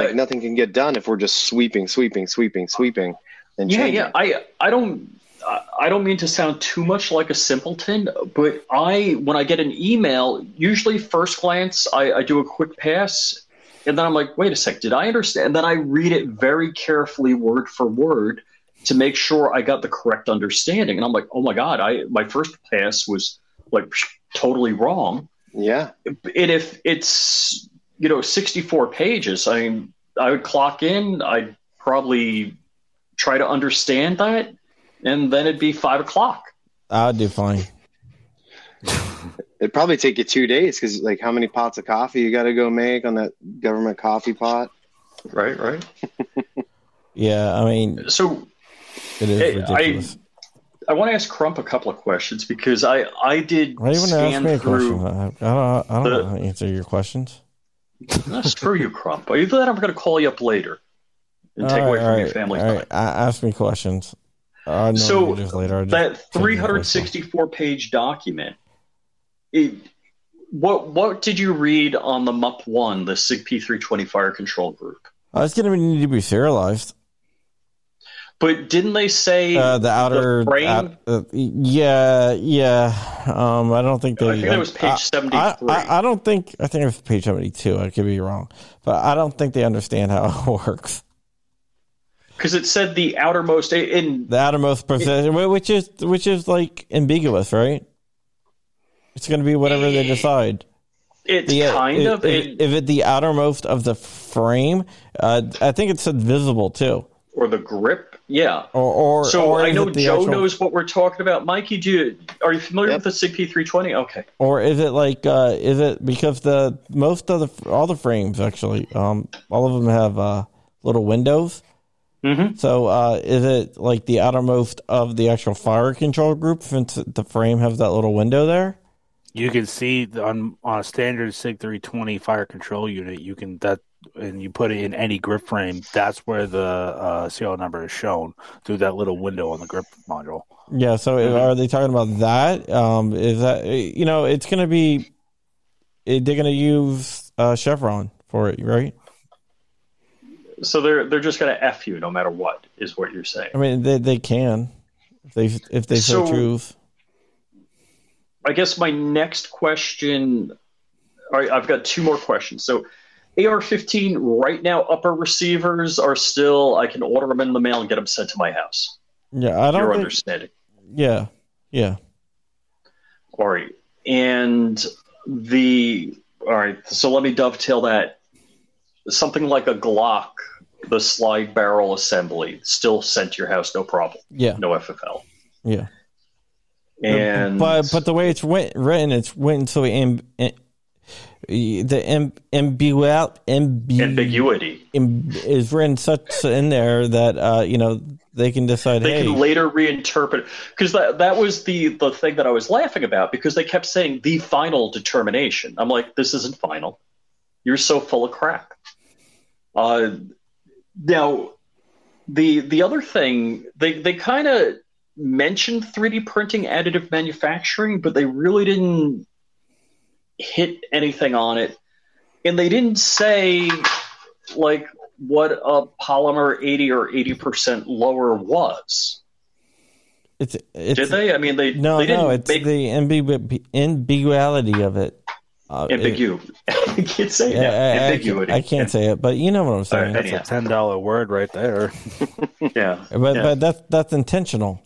Speaker 6: Like nothing can get done if we're just sweeping, sweeping, sweeping, sweeping. And
Speaker 5: yeah,
Speaker 6: changing.
Speaker 5: yeah. I I don't I- I don't mean to sound too much like a simpleton, but I when I get an email, usually first glance, I, I do a quick pass, and then I'm like, wait a sec, did I understand? And then I read it very carefully, word for word, to make sure I got the correct understanding. And I'm like, oh my god, I my first pass was like totally wrong.
Speaker 6: yeah.
Speaker 5: And if it's you know 64 pages, I mean, I would clock in. I'd probably try to understand that, and then it'd be five o'clock.
Speaker 2: I'd do fine.
Speaker 6: It'd probably take you two days because, like, how many pots of coffee you got to go make on that government coffee pot?
Speaker 5: Right, right.
Speaker 2: Yeah, I mean,
Speaker 5: So
Speaker 2: it is
Speaker 5: Hey, I-
Speaker 2: ridiculous.
Speaker 5: I want to ask Crump a couple of questions because I I did
Speaker 2: Why do you ask
Speaker 5: scan
Speaker 2: me a
Speaker 5: through.
Speaker 2: question? I, I don't, I don't
Speaker 5: the-
Speaker 2: know how to answer your questions.
Speaker 5: No, screw you, Crump. Either that, I'm going to call you up later and take
Speaker 2: All
Speaker 5: away
Speaker 2: right,
Speaker 5: from your family time.
Speaker 2: right. Ask me questions. I know
Speaker 5: So,
Speaker 2: later.
Speaker 5: That
Speaker 2: changed my voice.
Speaker 5: 364 page document it, what what did you read on the mup one the sig p320 fire control group
Speaker 2: Uh, it's going to need to be serialized.
Speaker 5: but didn't they say
Speaker 2: Uh, the outer,
Speaker 5: frame?
Speaker 2: out- uh, yeah, yeah. Um, I don't think they.
Speaker 5: I think that was page
Speaker 2: I-
Speaker 5: 73.
Speaker 2: I, I, I don't think. I think it was page seventy-two. I could be wrong, but I don't think they understand how it works.
Speaker 5: Because it said the outermost in
Speaker 2: The outermost position, which is which is like ambiguous, right? It's going to be whatever they decide.
Speaker 5: it's
Speaker 2: The, uh,
Speaker 5: kind
Speaker 2: if,
Speaker 5: of
Speaker 2: if,
Speaker 5: it,
Speaker 2: if it the outermost of the frame, uh, I think it said visible too,
Speaker 5: or the grip yeah
Speaker 2: or or
Speaker 5: so
Speaker 2: or
Speaker 5: i know joe
Speaker 2: actual-
Speaker 5: knows what we're talking about mikey do you are you familiar
Speaker 6: Yep.
Speaker 5: with the sig p320 okay
Speaker 2: Or is it like uh is it because the most of the all the frames actually um all of them have uh little windows.
Speaker 5: Mhm.
Speaker 2: So uh is it like the outermost of the actual fire control group since the frame has that little window there?
Speaker 7: You can see on on a standard Sig 320 fire control unit, you can that and you put it in any grip frame. That's where the uh, serial number is shown through that little window on the grip module.
Speaker 2: Yeah, so are they talking about that? Um is that you know, it's going to be eh, they're going to use uh Chevron for it, right?
Speaker 5: So they're they're just going to f you no matter what is what you're saying
Speaker 2: I mean, they they can if they if they so
Speaker 5: So-
Speaker 2: choose.
Speaker 5: I guess my next question. All right, I've got two more questions. So, AR-15 right now, upper receivers are still. I can order them in the mail and get them sent to my house.
Speaker 2: Yeah, I don't
Speaker 5: Your
Speaker 2: think,
Speaker 5: understanding?
Speaker 2: Yeah. Yeah.
Speaker 5: All right, and the all right. So let me dovetail that. Something like a Glock, the slide barrel assembly, still sent to your house, no problem,
Speaker 2: Yeah.
Speaker 5: no FFL.
Speaker 2: Yeah.
Speaker 5: And
Speaker 2: but but the way it's writ- written, it's written so am, am, the am, ambigu- ambi-
Speaker 5: ambiguity.
Speaker 2: am, is written such in there that uh, you know they can decide.
Speaker 5: they
Speaker 2: hey,
Speaker 5: can later reinterpret because that that was the the thing that I was laughing about because they kept saying the final determination. I'm like, this isn't final. You're so full of crap. Uh, now, the the other thing they they kind of mentioned 3D printing, additive manufacturing, but they really didn't hit anything on it, and they didn't say like what a polymer 80 or 80 percent lower was.
Speaker 2: it's, it's
Speaker 5: Did they? I mean, they
Speaker 2: no
Speaker 5: they didn't
Speaker 2: no it's
Speaker 5: make
Speaker 2: the ambigu- ambiguity of it. Uh, it-
Speaker 5: I can't say
Speaker 2: yeah,
Speaker 5: that.
Speaker 2: I- I,
Speaker 5: Ambiguity.
Speaker 2: I, can't say it, but you know what I'm saying.
Speaker 5: right,
Speaker 7: That's
Speaker 5: anyhow.
Speaker 7: a ten dollar word right there.
Speaker 5: Yeah.
Speaker 2: but
Speaker 5: yeah.
Speaker 2: but that's that's intentional.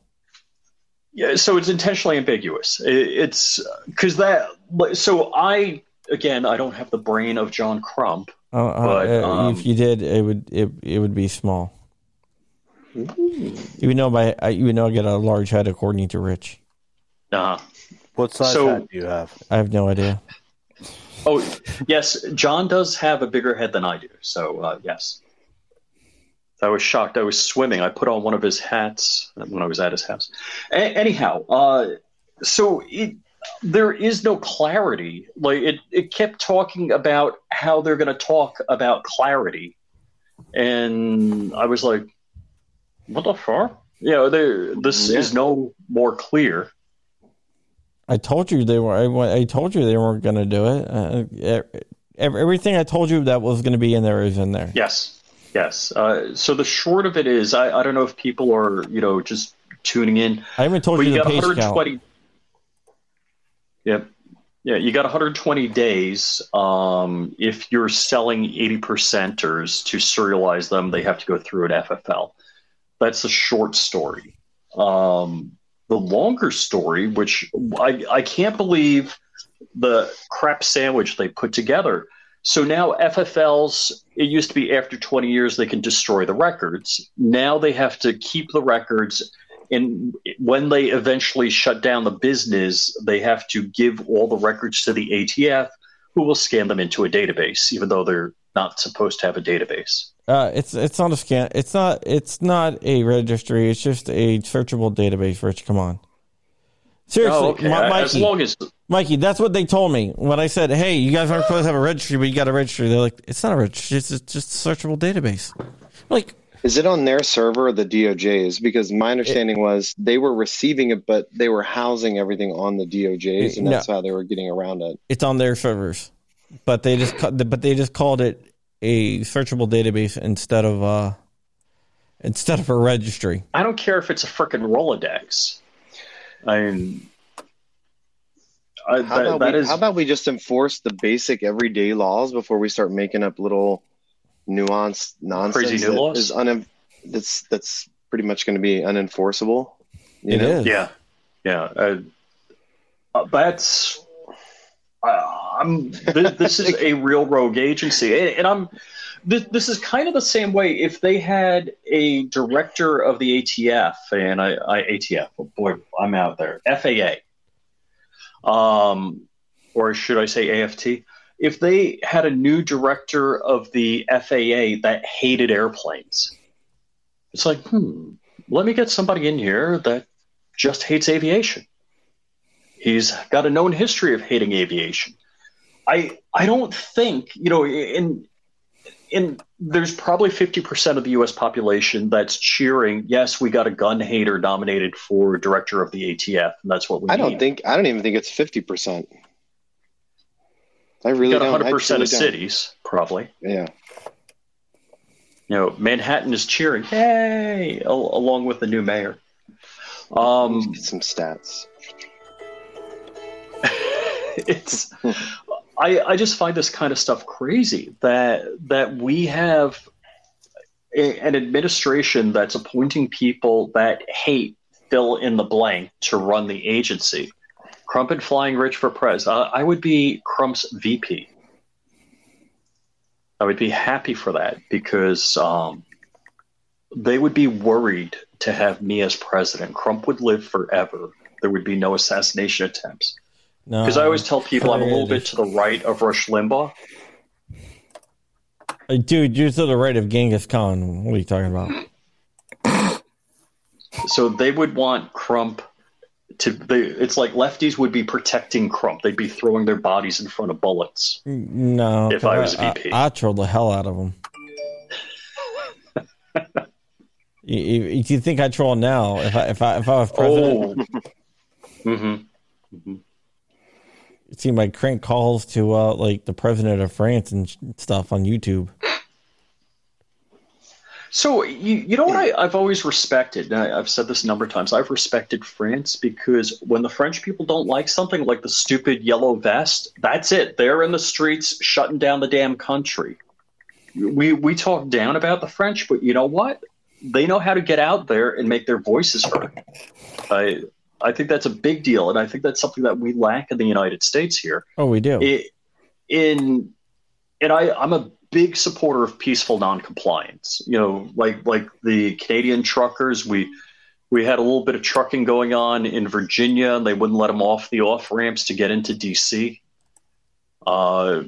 Speaker 5: Yeah, so it's intentionally ambiguous. It, it's because that. So I again, I don't have the brain of John Crump.
Speaker 2: Uh, uh,
Speaker 5: But,
Speaker 2: uh,
Speaker 5: um,
Speaker 2: if you did, it would it, it would be small. You would know by I- you would know I get a large head according to Rich.
Speaker 5: Uh,
Speaker 7: What size
Speaker 5: So-
Speaker 7: hat do you have?
Speaker 2: I have no idea.
Speaker 5: Oh, yes, John does have a bigger head than I do. So uh, yes, I was shocked. I was swimming. I put on one of his hats when I was at his house. A- anyhow, uh, so it, there is no clarity. Like it, it kept talking about how they're going to talk about clarity, and I was like, "What the fuck?" You know, there. This
Speaker 6: Yeah.
Speaker 5: is no more clear.
Speaker 2: I told you they were. I, I told you they weren't going to do it. Uh, e- everything I told you that was going to be in there is in there.
Speaker 5: Yes, yes. Uh, so the short of it is, I, I don't know if people are, you know, just tuning in.
Speaker 2: I even told you
Speaker 5: you
Speaker 2: the
Speaker 5: got
Speaker 2: page count.
Speaker 5: 120. Yep. Yeah, you got 120 days. Um, if you're selling 80 percenters to serialize them, they have to go through an FFL. That's the short story. Um, the longer story, which I, I can't believe the crap sandwich they put together. So now FFLs, it used to be after 20 years they can destroy the records. Now they have to keep the records and when they eventually shut down the business, they have to give all the records to the ATF, who will scan them into a database, even though they're not supposed to have a database.
Speaker 2: Uh, it's it's not a scan. It's not it's not a registry. It's just a searchable database. Rich, come on. Seriously,
Speaker 5: Oh, okay.
Speaker 2: Mi-
Speaker 5: as
Speaker 2: Mikey,
Speaker 5: long as
Speaker 2: Mikey, that's what they told me when I said, "Hey, you guys aren't supposed to have a registry, but you got a registry." They're like, "It's not a registry. It's just, just a searchable database." Like,
Speaker 6: Is it on their server or the DOJ's? Because my understanding was they were receiving it, but they were housing everything on the DOJ's, and
Speaker 2: No.
Speaker 6: that's how they were getting around it.
Speaker 2: it's on their servers, but they just but they just called it a searchable database instead of uh instead of a registry.
Speaker 5: I don't care if it's a frickin' Rolodex. I mean, I,
Speaker 6: How,
Speaker 5: that,
Speaker 6: about
Speaker 5: that
Speaker 6: we,
Speaker 5: is
Speaker 6: how about we just enforce the basic everyday laws before we start making up little nuanced nonsense
Speaker 5: Crazy new
Speaker 6: that
Speaker 5: laws?
Speaker 6: is un- that's that's pretty much going to be unenforceable? You
Speaker 2: It
Speaker 6: know?
Speaker 2: is.
Speaker 5: Yeah, yeah. Uh, uh, that's. Uh, I'm. This, this is a real rogue agency, and, I'm. This, this is kind of the same way. If they had a director of the ATF, and I, I ATF, oh boy, I'm out there. FAA, um, or should I say AFT? If they had a new director of the FAA that hated airplanes, it's like, hmm, let me get somebody in here that just hates aviation. He's got a known history of hating aviation. I I don't think you know in in there's probably fifty percent of the U.S. population that's cheering. Yes, we got a gun hater nominated for director of the ATF, and that's what we.
Speaker 6: I don't think I don't even think it's fifty percent. I really
Speaker 5: got
Speaker 6: don't. I
Speaker 5: hundred percent of
Speaker 6: don't.
Speaker 5: cities probably.
Speaker 6: Yeah.
Speaker 5: You know, Manhattan is cheering, yay, al- along with the new mayor. Um,
Speaker 6: Get some stats.
Speaker 5: it's I, I just find this kind of stuff crazy that that we have a, an administration that's appointing people that hate fill in the blank to run the agency. Crump and Flying Rich for Prez. Uh, I would be Crump's VP. I would be happy for that because um, they would be worried to have me as president. Crump would live forever. There would be no assassination attempts.
Speaker 2: No,
Speaker 5: Because I always tell people I'm a little bit to the right of Rush Limbaugh.
Speaker 2: Dude, you're to the right of Genghis Khan. What are you talking about?
Speaker 5: So they would want Crump to. They, it's like lefties would be protecting Crump. They'd be throwing their bodies in front of bullets.
Speaker 2: No,
Speaker 5: If I was
Speaker 2: I,
Speaker 5: VP.
Speaker 2: I, troll the hell out of them. you, you, you think I troll now? If I if I if I was president,
Speaker 5: Oh. hmm
Speaker 2: you see my crank calls to uh like the president of France and stuff on YouTube.
Speaker 5: So you you know what I, I've always respected. I, I've said this a number of times. I've respected France because when the French people don't like something, like the stupid yellow vest, that's it. They're in the streets shutting down the damn country. We we talk down about the French, but you know what? They know how to get out there and make their voices heard. I I think that's a big deal, and I think that's something that we lack in the United States here
Speaker 2: Oh, we do.
Speaker 5: it, in and I, I'm a big supporter of peaceful noncompliance. You know, like like the Canadian truckers, we we had a little bit of trucking going on in Virginia, and they wouldn't let them off the off ramps to get into DC. Uh,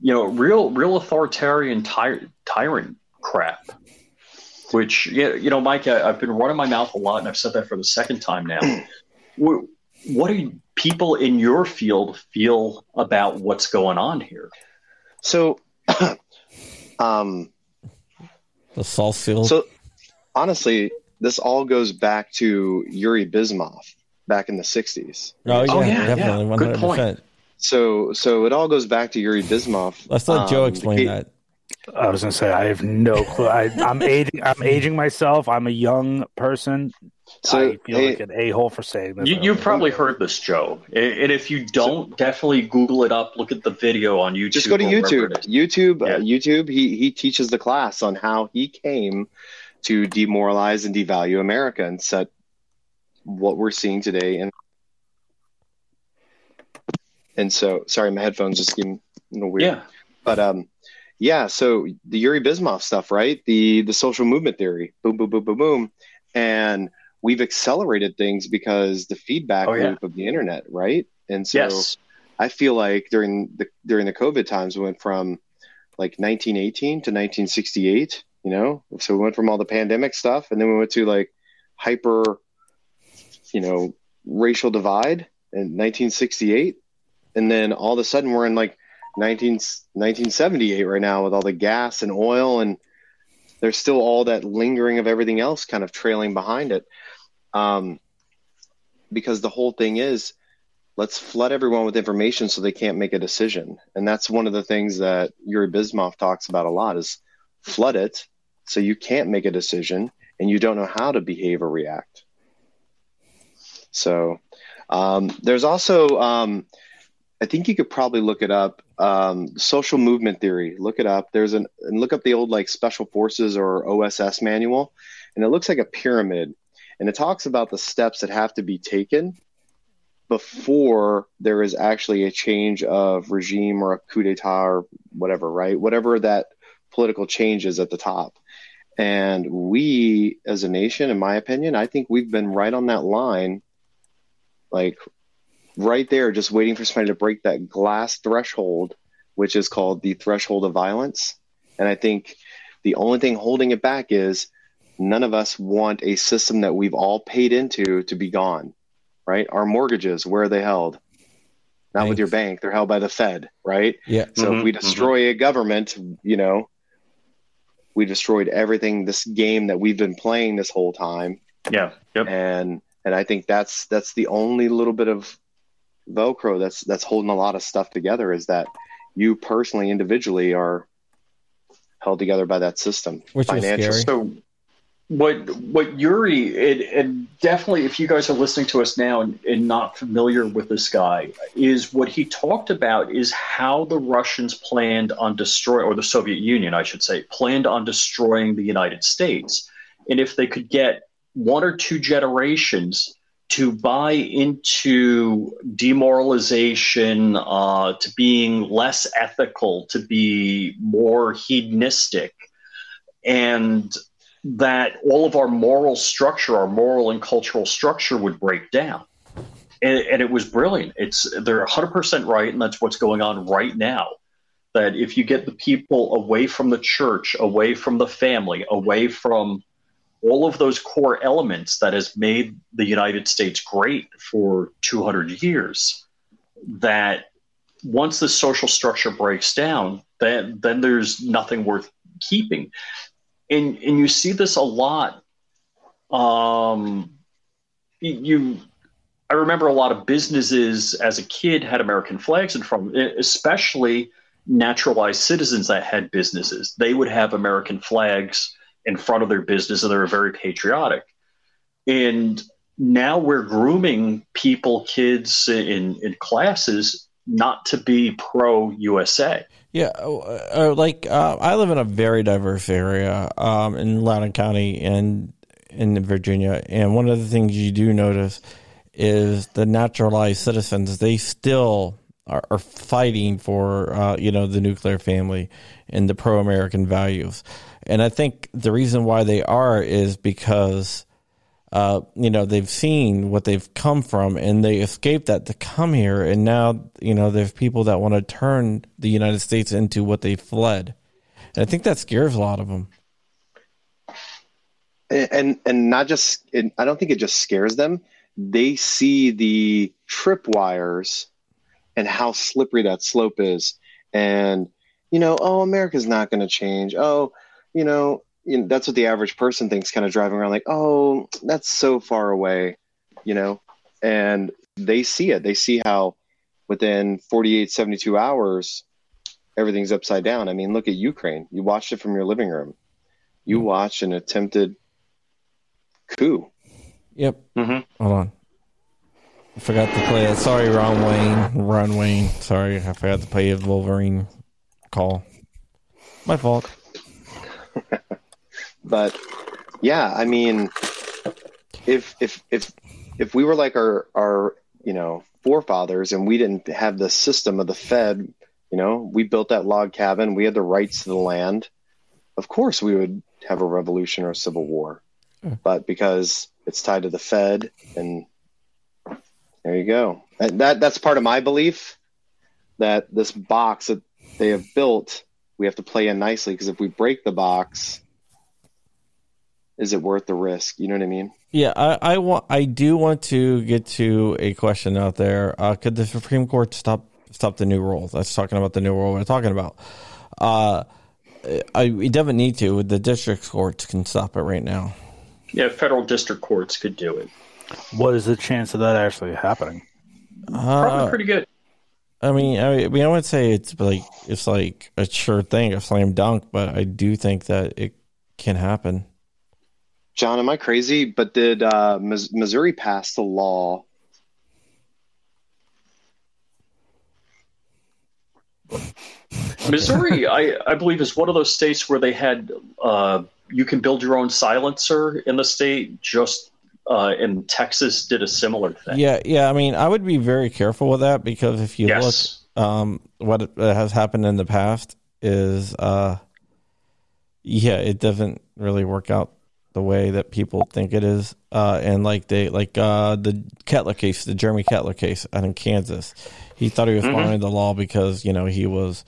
Speaker 5: you know, real real authoritarian ty- tyrant crap. Which yeah, you know, Mike, I, I've been running my mouth a lot, and I've said that for the second time now. What, what do people in your field feel about what's going on here?
Speaker 6: So, um,
Speaker 2: the salt field.
Speaker 6: so honestly, this all goes back to Yuri Bezmenov back in the '60s.
Speaker 2: oh, yeah,
Speaker 5: Oh, yeah,
Speaker 2: definitely,
Speaker 5: Good
Speaker 2: hundred
Speaker 5: point.
Speaker 2: percent.
Speaker 6: So, so it all goes back to Yuri Bezmenov.
Speaker 2: Let's let Joe
Speaker 6: Um,
Speaker 2: explain
Speaker 6: he-
Speaker 2: that.
Speaker 7: I was gonna say I have no clue. I, I'm aging. I'm aging myself. I'm a young person.
Speaker 6: So,
Speaker 7: I feel
Speaker 6: hey,
Speaker 7: like an a hole for saying this.
Speaker 5: You, you've probably heard this, Joe. And and if you don't, definitely Google it up. Look at the video on YouTube.
Speaker 6: just go to YouTube. YouTube,
Speaker 5: Yeah.
Speaker 6: uh, YouTube. He he teaches the class on how he came to demoralize and devalue America and set what we're seeing today. And and so, sorry, my headphones just getting a little weird.
Speaker 5: Yeah.
Speaker 6: But um, yeah. So the Yuri Bezmenov stuff, right? The the social movement theory. Boom, boom, boom, boom, boom, and we've accelerated things because the feedback
Speaker 5: Oh, yeah.
Speaker 6: loop of the internet, right? And so.
Speaker 5: Yes.
Speaker 6: I feel like during the during the COVID times, we went from like 1918 to 1968, You know, so we went from all the pandemic stuff, and then we went to like hyper, you know, racial divide in 1968, and then all of a sudden we're in like 19, 1978 right now with all the gas and oil, and there's still all that lingering of everything else kind of trailing behind it. Um, because the whole thing is let's flood everyone with information so they can't make a decision. And that's one of the things that Yuri Bezmenov talks about a lot is flood it so you can't make a decision and you don't know how to behave or react. So um, there's also, um, I think you could probably look it up. Um, social movement theory. Look it up. There's an and look up the old like special forces or OSS manual, and it looks like a pyramid, and it talks about the steps that have to be taken before there is actually a change of regime or a coup d'état or whatever, right? Whatever that political change is at the top. And we, as a nation, in my opinion, I think we've been right on that line, like right there, just waiting for somebody to break that glass threshold, which is called the threshold of violence. And I think the only thing holding it back is none of us want a system that we've all paid into to be gone, right? Our mortgages, where are they held? Not
Speaker 2: Thanks.
Speaker 6: with your bank, they're held by the Fed, right?
Speaker 2: Yeah.
Speaker 6: So
Speaker 5: Mhm,
Speaker 6: if we destroy a government, you know, we destroyed everything this game that we've been playing this whole time
Speaker 5: Yeah. Yep.
Speaker 6: and and I think that's that's the only little bit of velcro that's that's holding a lot of stuff together is that you personally individually are held together by that system
Speaker 2: Which is
Speaker 6: Financial-
Speaker 2: scary.
Speaker 5: So what what Yuri and, and definitely if you guys are listening to us now and, and not familiar with this guy is what he talked about is how the Russians planned on destroy or the Soviet Union I should say planned on destroying the United States. And if they could get one or two generations to buy into demoralization, uh, to being less ethical, to be more hedonistic, and that all of our moral structure, our moral and cultural structure would break down. And, and it was brilliant. It's they're 100% right, and that's what's going on right now. That if you get the people away from the church, away from the family, away from all of those core elements that has made the United States great for 200 years, that once the social structure breaks down, then then there's nothing worth keeping. And and you see this a lot. Um, you, I remember a lot of businesses as a kid had American flags in front, especially naturalized citizens that had businesses. They would have American flags in front of their business, and they were very patriotic. And now we're grooming people, kids in in classes, not to be pro USA.
Speaker 2: Yeah, uh, uh, like uh, I live in a very diverse area um, in Loudoun County and in Virginia, and one of the things you do notice is the naturalized citizens. They still are, are fighting for uh, you know the nuclear family and the pro-American values, and I think the reason why they are is because uh, you know, they've seen what they've come from and they escaped that to come here. And now, you know, there's people that want to turn the United States into what they fled. And I think that scares a lot of them.
Speaker 6: and and not just it, I don't think it just scares them they see the tripwires and how slippery that slope is and you know oh America's not going to change oh you know you know, that's what the average person thinks kind of driving around like oh that's so far away you know and they see it they see how within 48 72 hours everything's upside down i mean look at ukraine you watched it from your living room you watched an attempted coup
Speaker 2: Yep.
Speaker 5: Mhm.
Speaker 2: Hold on. I forgot to play it. Sorry, Ron Wayne. Ron Wayne. Sorry, I forgot to play a Wolverine call. My fault.
Speaker 6: but yeah i mean if if if if we were like our our you know forefathers and we didn't have the system of the fed you know we built that log cabin we had the rights to the land of course we would have a revolution or a civil war. Hmm. But because it's tied to the fed and there you go. And that that's part of my belief that this box that they have built we have to play in nicely because if we break the box is it worth the risk? You know what I mean?
Speaker 2: Yeah, I, I want. I do want to get to a question out there. Uh, could the Supreme Court stop stop the new rule? That's talking about the new rule we're talking about. Uh, I we definitely need to. The district courts can stop it right now.
Speaker 5: Yeah, federal district courts could do it.
Speaker 7: What is the chance of that actually happening?
Speaker 5: Probably pretty good.
Speaker 2: I mean, I mean, I would say it's like it's like a sure thing, a slam dunk, but I do think that it can happen.
Speaker 6: John, am I crazy? But did uh, Mis- Missouri pass the law?
Speaker 5: Missouri, I, I believe, is one of those states where they had uh, you can build your own silencer in the state. Just uh, and Texas did a similar thing.
Speaker 2: Yeah, yeah. I mean, I would be very careful with that because if you
Speaker 5: Yes.
Speaker 2: look, um, what has happened in the past is, uh, yeah, it doesn't really work out the way that people think it is. Uh, and like they, like uh, the Kettler case, the Jeremy Kettler case out in Kansas, he thought he was
Speaker 5: Mm-hmm.
Speaker 2: following the law because you know he was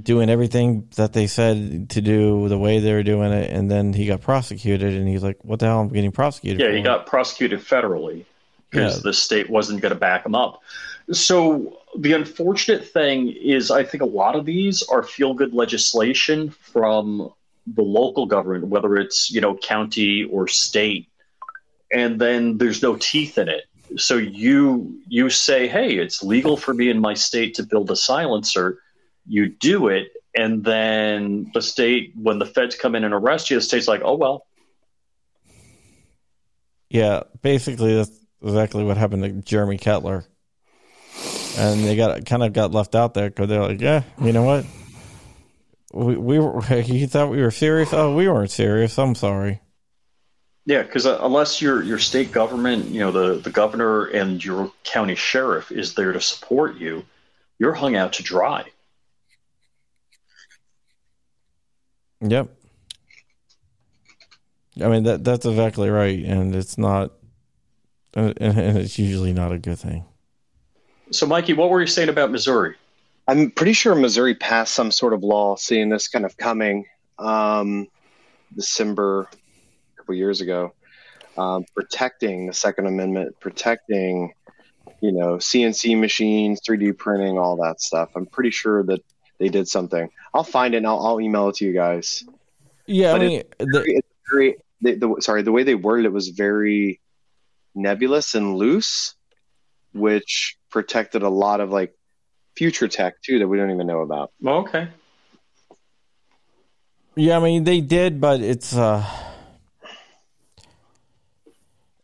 Speaker 2: doing everything that they said to do the way they were doing it, and then he got prosecuted, and he's like, "What the hell? I'm getting prosecuted."
Speaker 5: Yeah,
Speaker 2: for?"
Speaker 5: he got prosecuted federally because
Speaker 2: Yeah.
Speaker 5: the state wasn't going to back him up. So the unfortunate thing is, I think a lot of these are feel good legislation from the local government, whether it's you know county or state, and then there's no teeth in it. So you you say, hey, it's legal for me in my state to build a silencer. You do it, and then the state, when the feds come in and arrest you, the state's like, oh well,
Speaker 2: Yeah, basically that's exactly what happened to Jeremy Kettler, and they got kind of got left out there because they're like, yeah, you know what? We we were he thought we were serious. Oh, we weren't serious. I'm sorry.
Speaker 5: Yeah, because uh, unless your your state government, you know, the the governor and your county sheriff is there to support you, you're hung out to dry.
Speaker 2: Yep. I mean that that's exactly right, and it's not, and, and it's usually not a good thing.
Speaker 5: So, Mikey, what were you saying about Missouri?
Speaker 6: I'm pretty sure Missouri passed some sort of law seeing this kind of coming um, December a couple years ago, um, protecting the Second Amendment, protecting, you know, CNC machines, 3D printing, all that stuff. I'm pretty sure that they did something. I'll find it and I'll, I'll email it to you guys.
Speaker 2: Yeah,
Speaker 6: But
Speaker 2: I mean, the,
Speaker 6: It's very, the, the, sorry, the way they worded it was very nebulous and loose, which protected a lot of like future tech too that we don't even know about.
Speaker 5: Well, okay.
Speaker 2: Yeah, I mean they did, but it's uh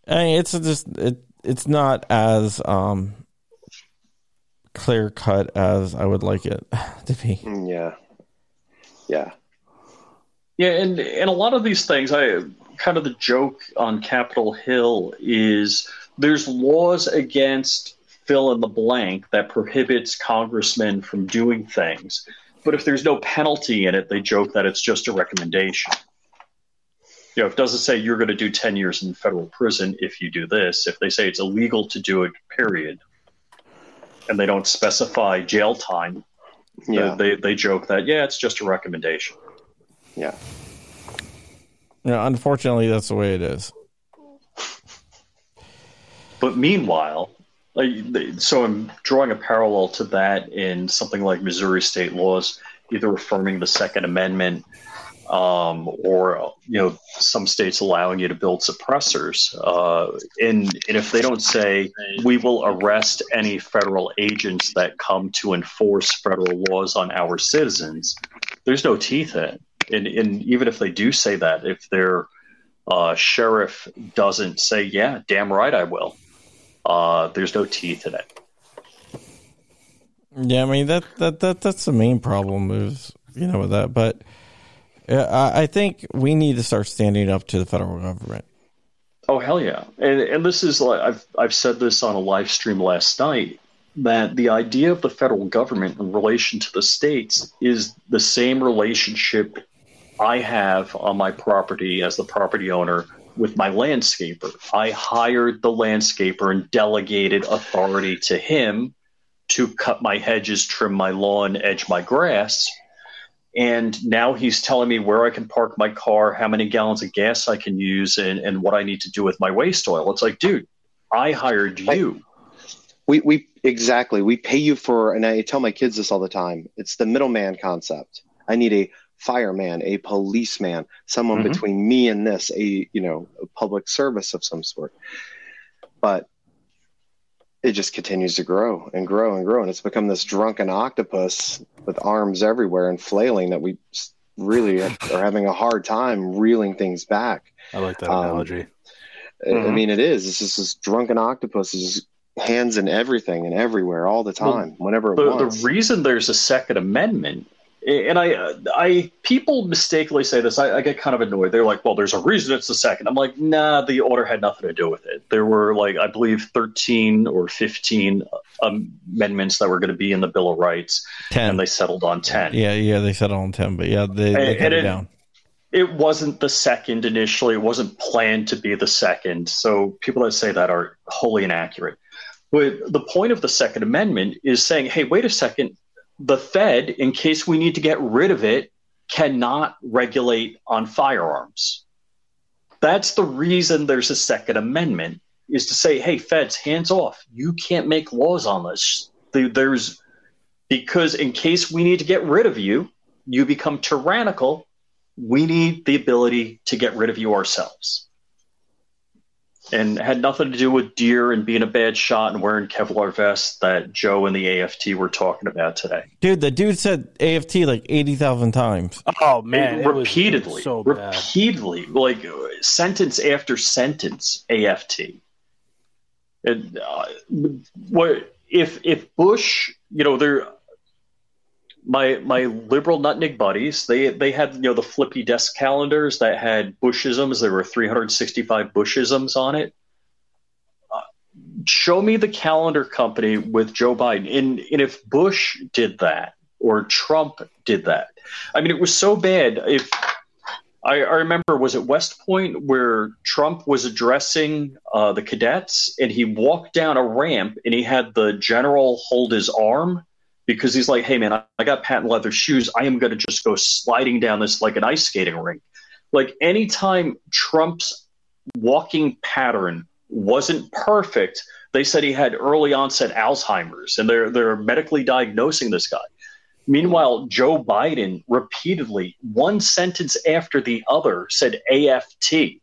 Speaker 2: I mean, it's just it it's not as um clear cut as I would like it to be.
Speaker 6: Mm, Yeah. Yeah.
Speaker 5: Yeah, and and a lot of these things, I kind of the joke on Capitol Hill is there's laws against fill in the blank that prohibits congressmen from doing things, but if there's no penalty in it, they joke that it's just a recommendation. You know, it doesn't say you're going to do 10 years in federal prison if you do this. If they say it's illegal to do it, period, and they don't specify jail time,
Speaker 6: Yeah.
Speaker 5: they, they joke that, yeah, it's just a recommendation.
Speaker 6: Yeah.
Speaker 2: Yeah, unfortunately that's the way it is.
Speaker 5: But meanwhile, so I'm drawing a parallel to that in something like Missouri state laws, either affirming the Second Amendment um, or you know some states allowing you to build suppressors. Uh, and, and if they don't say we will arrest any federal agents that come to enforce federal laws on our citizens, there's no teeth in it. And, and even if they do say that, if their uh, sheriff doesn't say, "Yeah, damn right, I will," uh, there's no teeth in it.
Speaker 2: Yeah, I mean that that that that's the main problem is you know with that, but I, I think we need to start standing up to the federal government.
Speaker 5: Oh hell yeah! And and this is like I've I've said this on a live stream last night that the idea of the federal government in relation to the states is the same relationship I have on my property as the property owner with my landscaper. I hired the landscaper and delegated authority to him to cut my hedges, trim my lawn, edge my grass. and now he's telling me where I can park my car, how many gallons of gas I can use, and, and what I need to do with my waste oil. It's like, dude, I hired you.
Speaker 6: We we exactly we pay you for, and I tell my kids this all the time. It's the middleman concept. I need a fireman, a policeman, someone
Speaker 5: Mhm.
Speaker 6: between me and this, a you know, a public service of some sort. But it just continues to grow and grow and grow, and it's become this drunken octopus with arms everywhere and flailing that we really are having a hard time reeling things back.
Speaker 7: I like that
Speaker 6: Um,
Speaker 7: analogy.
Speaker 6: I- I
Speaker 5: Mhm.
Speaker 6: mean, it is. It's just this drunken octopus is just hands in everything and everywhere all the
Speaker 5: Well,
Speaker 6: time, whenever it
Speaker 5: the,
Speaker 6: wants.
Speaker 5: the reason there's a Second Amendment, and I, uh, I people mistakenly say this. I, I get kind of annoyed. They're like, "Well, there's a reason it's the second. I'm like, "Nah, the order had nothing to do with it. There were like, I believe, 13 or 15 uh, amendments that were going to be in the Bill of Rights,
Speaker 2: Ten.
Speaker 5: and they settled on 10.
Speaker 2: yeah, yeah, they settled on ten, but yeah, they, they cut it
Speaker 5: it-
Speaker 2: down.
Speaker 5: It wasn't the second initially. It wasn't planned to be the second. So people that say that are wholly inaccurate. But the point of the Second Amendment is saying, hey, wait a second. The Fed, in case we need to get rid of it, cannot regulate on firearms. That's the reason there's a Second Amendment, is to say, hey, Feds, hands off. You can't make laws on this. There's because in case we need to get rid of you, you become tyrannical. We need the ability to get rid of you ourselves. And had nothing to do with deer and being a bad shot and wearing Kevlar vests that Joe and the AFT were talking about today.
Speaker 2: Dude, the dude said AFT like eighty thousand times.
Speaker 7: Oh man, it was- it was
Speaker 5: repeatedly,
Speaker 7: so bad.
Speaker 5: repeatedly, like uh, sentence after sentence, AFT. And uh, what if if Bush, you know, they're my my liberal nutnik buddies. They they had you know the flippy desk calendars that had Bushisms. There were 365 Bushisms on it. Uh, show me the calendar company with Joe Biden. And, and if Bush did that or Trump did that, I mean, it was so bad. If I, I remember, was it West Point where Trump was addressing uh, the cadets and he walked down a ramp and he had the general hold his arm because he's like, hey, man, I, I got patent leather shoes. I am going to just go sliding down this like an ice skating rink. Like anytime Trump's walking pattern wasn't perfect, they said he had early onset Alzheimer's and they're, they're medically diagnosing this guy. Meanwhile, Joe Biden repeatedly, one sentence after the other, said AFT.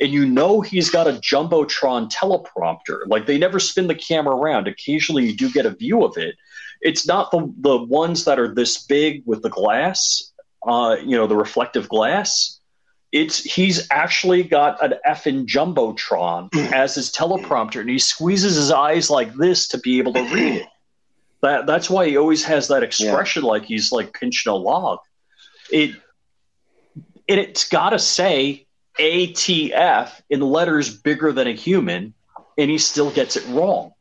Speaker 5: And you know he's got a Jumbotron teleprompter. Like they never spin the camera around. Occasionally you do get a view of it. It's not the, the ones that are this big with the glass, uh, you know, the reflective glass. It's he's actually got an effing Jumbotron as his teleprompter, and he squeezes his eyes like this to be able to read it. That that's why he always has that expression like he's like pinching a log. It and it's got to say ATF in letters bigger than a human, and he still gets it wrong.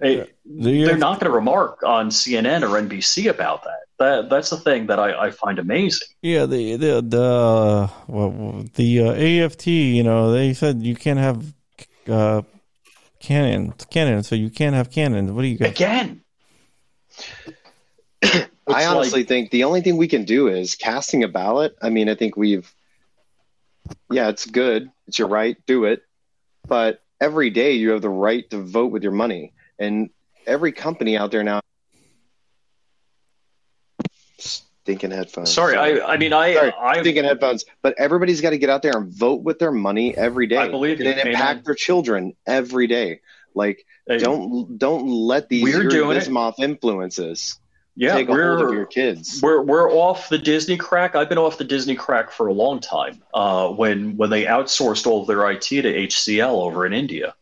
Speaker 5: It-
Speaker 2: The-
Speaker 5: they're not going to remark on CNN or NBC about that. That that's the thing that I, I find amazing.
Speaker 2: Yeah, the the the well, the uh, AFT. You know, they said you can't have uh, cannon cannon, so you can't have cannons. What do you got?
Speaker 5: Again,
Speaker 6: I honestly
Speaker 5: like-
Speaker 6: think the only thing we can do is casting a ballot. I mean, I think we've, yeah, it's good. It's your right. Do it. But every day you have the right to vote with your money. And every company out there now, stinking headphones.
Speaker 5: sorry. I I mean I
Speaker 6: Sorry,
Speaker 5: I
Speaker 6: stinking headphones. But everybody's got to get out there and vote with their money every day.
Speaker 5: I believe
Speaker 6: and it
Speaker 5: Amen.
Speaker 6: impact their children every day. Like,
Speaker 5: Hey,
Speaker 6: don't don't let these
Speaker 5: We're doing it.
Speaker 6: Influences
Speaker 5: yeah
Speaker 6: take a hold of your kids.
Speaker 5: We're we're off the Disney crack. I've been off the Disney crack for a long time. Uh, when when they outsourced all of their IT to HCL over in India,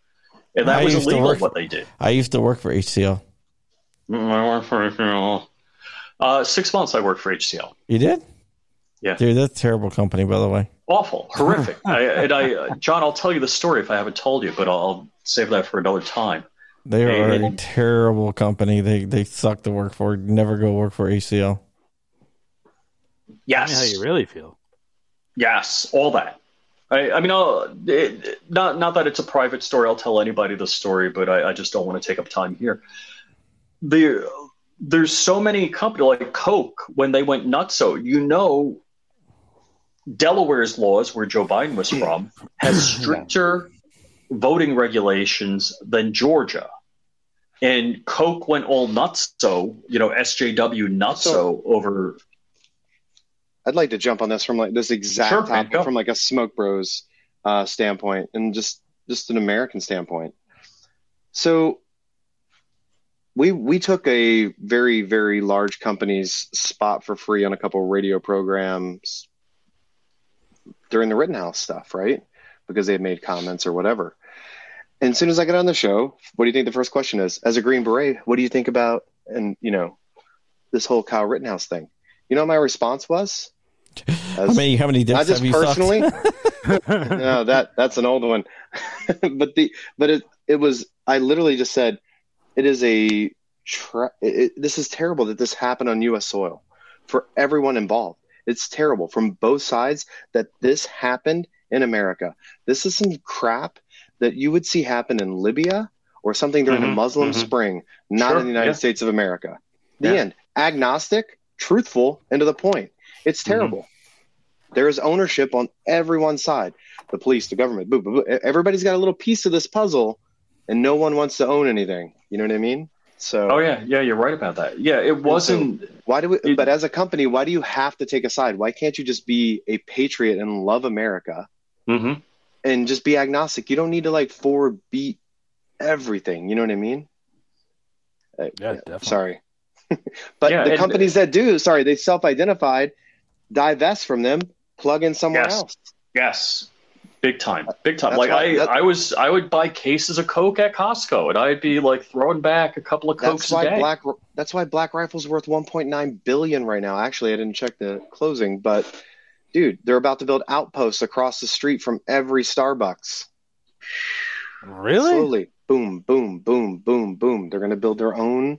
Speaker 5: and that
Speaker 2: I
Speaker 5: was
Speaker 2: used to
Speaker 5: illegal
Speaker 2: work-
Speaker 5: what they did.
Speaker 2: I used to work for HCL.
Speaker 5: Mm, I worked for HCL. Uh, six months I worked for HCL.
Speaker 2: You did?
Speaker 5: Yeah.
Speaker 2: Dude, that's a terrible company, by the way.
Speaker 5: Awful, horrific. I, and I, uh, John, I'll tell you the story if I haven't told you, but I'll, I'll save that for another time.
Speaker 2: They are a terrible company. They they suck to work for. Never go work for HCL.
Speaker 7: Tell me
Speaker 5: Yes,
Speaker 7: how you really feel.
Speaker 5: Yes, all that. I, I mean, I'll, it, not not that it's a private story. I'll tell anybody the story, but I, I just don't want to take up time here. The there's so many companies like Coke when they went nuts. So you know, Delaware's laws, where Joe Biden was from, has stricter voting regulations than Georgia. And Coke went all nuts. So you know, SJW nuts so over.
Speaker 6: I'd like to jump on this from like this exact
Speaker 5: Sure,
Speaker 6: topic
Speaker 5: go.
Speaker 6: from like a Smoke Bros uh, standpoint and just just an American standpoint. So we we took a very very large company's spot for free on a couple radio programs during the Rittenhouse stuff, right? Because they had made comments or whatever. And as soon as I got on the show, what do you think the first question is? As a Green Beret, what do you think about and you know this whole Kyle Rittenhouse thing? You know what my response was?
Speaker 2: How many how many dicks
Speaker 6: not just
Speaker 2: have you sucked?
Speaker 6: personally. no, that that's an old one. but the but it it was I literally just said it is a tra- it, this is terrible that this happened on U.S. soil for everyone involved. It's terrible from both sides that this happened in America. This is some crap that you would see happen in Libya or something during the
Speaker 5: Mhm,
Speaker 6: Muslim
Speaker 5: mhm.
Speaker 6: Spring, not
Speaker 5: Sure,
Speaker 6: in the United
Speaker 5: yeah.
Speaker 6: States of America. The
Speaker 5: Yeah.
Speaker 6: end. Agnostic, truthful, and to the point. It's
Speaker 5: Mm-hmm.
Speaker 6: terrible. There is ownership on everyone's side. The police, the government, boo, boo, boo. everybody's got a little piece of this puzzle, and no one wants to own anything. You know what I mean? So,
Speaker 5: Oh yeah, yeah, you're right about that. Yeah, it wasn't.
Speaker 6: why do we?
Speaker 5: It-
Speaker 6: but as a company, why do you have to take a side? Why can't you just be a patriot and love America
Speaker 5: Mhm.
Speaker 6: and just be agnostic? You don't need to like forward beat everything. You know what I mean? Uh,
Speaker 7: Yeah, definitely.
Speaker 6: Sorry, but
Speaker 5: Yeah,
Speaker 6: the
Speaker 5: and-
Speaker 6: companies that do, sorry, they self-identified, divest from them, plug in somewhere
Speaker 5: Yes.
Speaker 6: else.
Speaker 5: Yes, big time, big time.
Speaker 6: That's
Speaker 5: like
Speaker 6: why-
Speaker 5: I,
Speaker 6: that-
Speaker 5: I was, I would buy cases of Coke at Costco, and I'd be like throwing back a couple of
Speaker 6: That's
Speaker 5: Cokes a
Speaker 6: why
Speaker 5: day.
Speaker 6: Black. That's why Black Rifle's worth 1.9 billion right now. Actually, I didn't check the closing, but dude, they're about to build outposts across the street from every Starbucks.
Speaker 7: Really?
Speaker 6: Slowly, boom, boom, boom, boom, boom. They're going to build their own.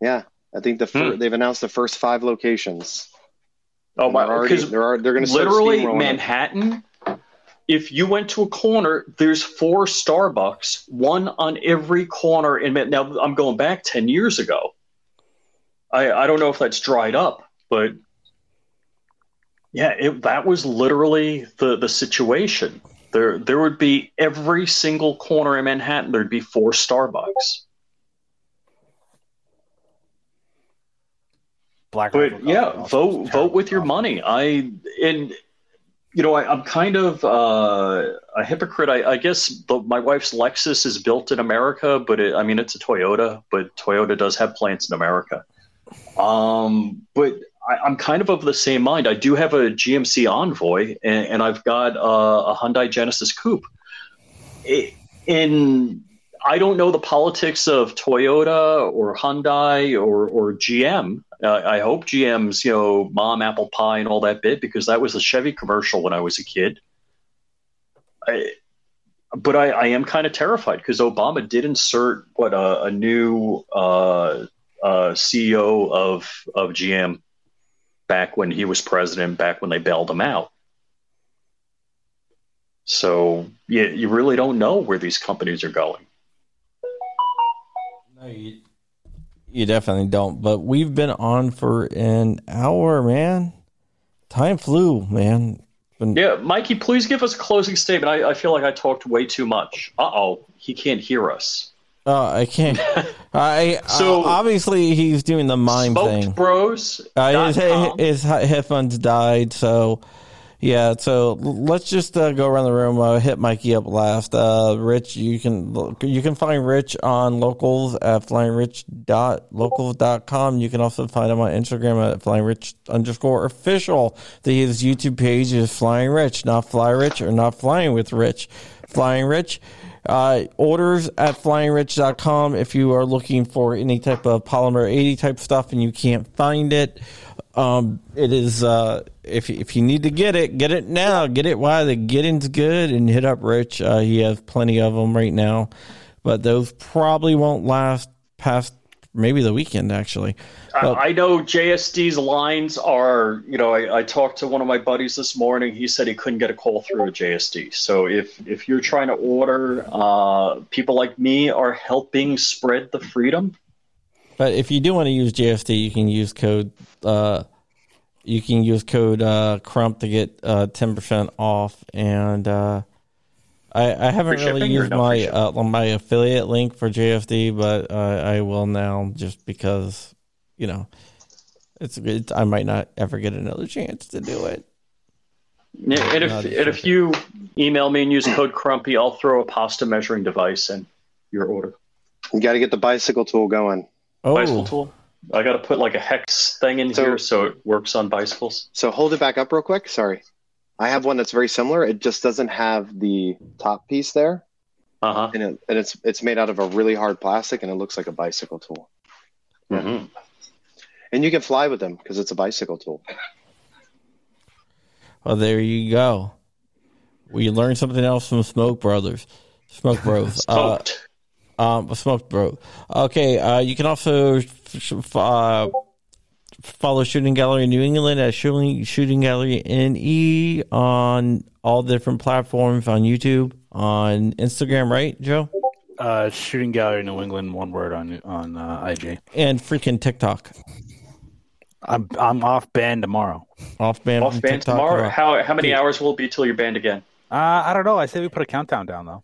Speaker 6: Yeah, I think the fir-
Speaker 5: Hmm.
Speaker 6: they've announced the first five locations.
Speaker 5: Oh my! Because
Speaker 6: they're already- they're going to
Speaker 5: literally
Speaker 6: it.
Speaker 5: Manhattan. If you went to a corner, there's four Starbucks, one on every corner. In Man- now, I'm going back ten years ago. I I don't know if that's dried up, but yeah, it, that was literally the the situation. There there would be every single corner in Manhattan. There'd be four Starbucks.
Speaker 7: Black
Speaker 5: but yeah, vote vote with your money. I and you know I, I'm kind of uh, a hypocrite. I, I guess the, my wife's Lexus is built in America, but it, I mean it's a Toyota, but Toyota does have plants in America. Um, but I, I'm kind of of the same mind. I do have a GMC Envoy, and, and I've got uh, a Hyundai Genesis Coupe. It, in I don't know the politics of Toyota or Hyundai or, or GM. Uh, I hope GM's, you know, mom apple pie and all that bit because that was a Chevy commercial when I was a kid. I, but I, I am kind of terrified because Obama did insert what a, a new uh, uh, CEO of of GM back when he was president, back when they bailed him out. So you, you really don't know where these companies are going.
Speaker 2: No, you, you definitely don't. But we've been on for an hour, man. Time flew, man. Been-
Speaker 5: Yeah, Mikey, please give us a closing statement. I, I feel like I talked way too much. Uh oh, he can't hear us.
Speaker 2: Oh, I can't. I
Speaker 5: So-
Speaker 2: uh, obviously he's doing the mime thing.
Speaker 5: Bros.
Speaker 2: Uh, his, his headphones died, so yeah. So let's just uh, go around the room. Uh, hit Mikey up last. Uh, Rich, you can you can find Rich on locals at flyingrich.locals.com. You can also find him on Instagram at flyingrich underscore official. His YouTube page is Flying Rich, not Fly Rich or not Flying with Rich. Flying Rich. Uh, orders at flyingrich.com if you are looking for any type of polymer 80 type stuff and you can't find it. Um, it is, uh, if, if you need to get it, get it now. Get it while the getting's good and hit up Rich. Uh, he has plenty of them right now, but those probably won't last past maybe the weekend actually. But-
Speaker 5: I, I know JSD's lines are, you know, I, I talked to one of my buddies this morning. He said he couldn't get a call through a JSD. So if, if you're trying to order, uh, people like me are helping spread the freedom.
Speaker 2: But if you do want to use JSD, you can use code. Uh, you can use code uh, Crump to get uh, ten percent off, and uh, I, I haven't really used
Speaker 5: no
Speaker 2: my uh, my affiliate link for JSD, but uh, I will now just because you know it's, it's I might not ever get another chance to do it.
Speaker 5: Yeah, and if and if you email me and use code Crumpy, I'll throw a pasta measuring device in your order.
Speaker 6: You got to get the bicycle tool going.
Speaker 5: Bicycle
Speaker 2: Oh,
Speaker 5: tool. I got to put like a hex thing in
Speaker 6: So-
Speaker 5: here so it works on bicycles.
Speaker 6: So hold it back up real quick. Sorry. I have one that's very similar. It just doesn't have the top piece there,
Speaker 5: Uh huh.
Speaker 6: and, it, and it's it's made out of a really hard plastic, and it looks like a bicycle tool.
Speaker 5: hmm
Speaker 6: And you can fly with them because it's a bicycle tool.
Speaker 2: well, there you go. We learned something else from Smoke Brothers, Smoke Bros. uh,
Speaker 5: Smoked.
Speaker 2: Um, smoked bro. Okay, uh, you can also uh, follow Shooting Gallery New England at Shooting Shooting Gallery NE on all different platforms on YouTube, on Instagram, right, Joe,
Speaker 7: Uh, Shooting Gallery New England, one word on on uh, IG.
Speaker 2: and freaking TikTok.
Speaker 7: I'm I'm off band tomorrow.
Speaker 2: Off band,
Speaker 5: Off
Speaker 2: from
Speaker 5: band
Speaker 2: TikTok,
Speaker 5: tomorrow. How how many hours will it be till you're banned again?
Speaker 7: Uh, I don't know. I say we put a countdown down though.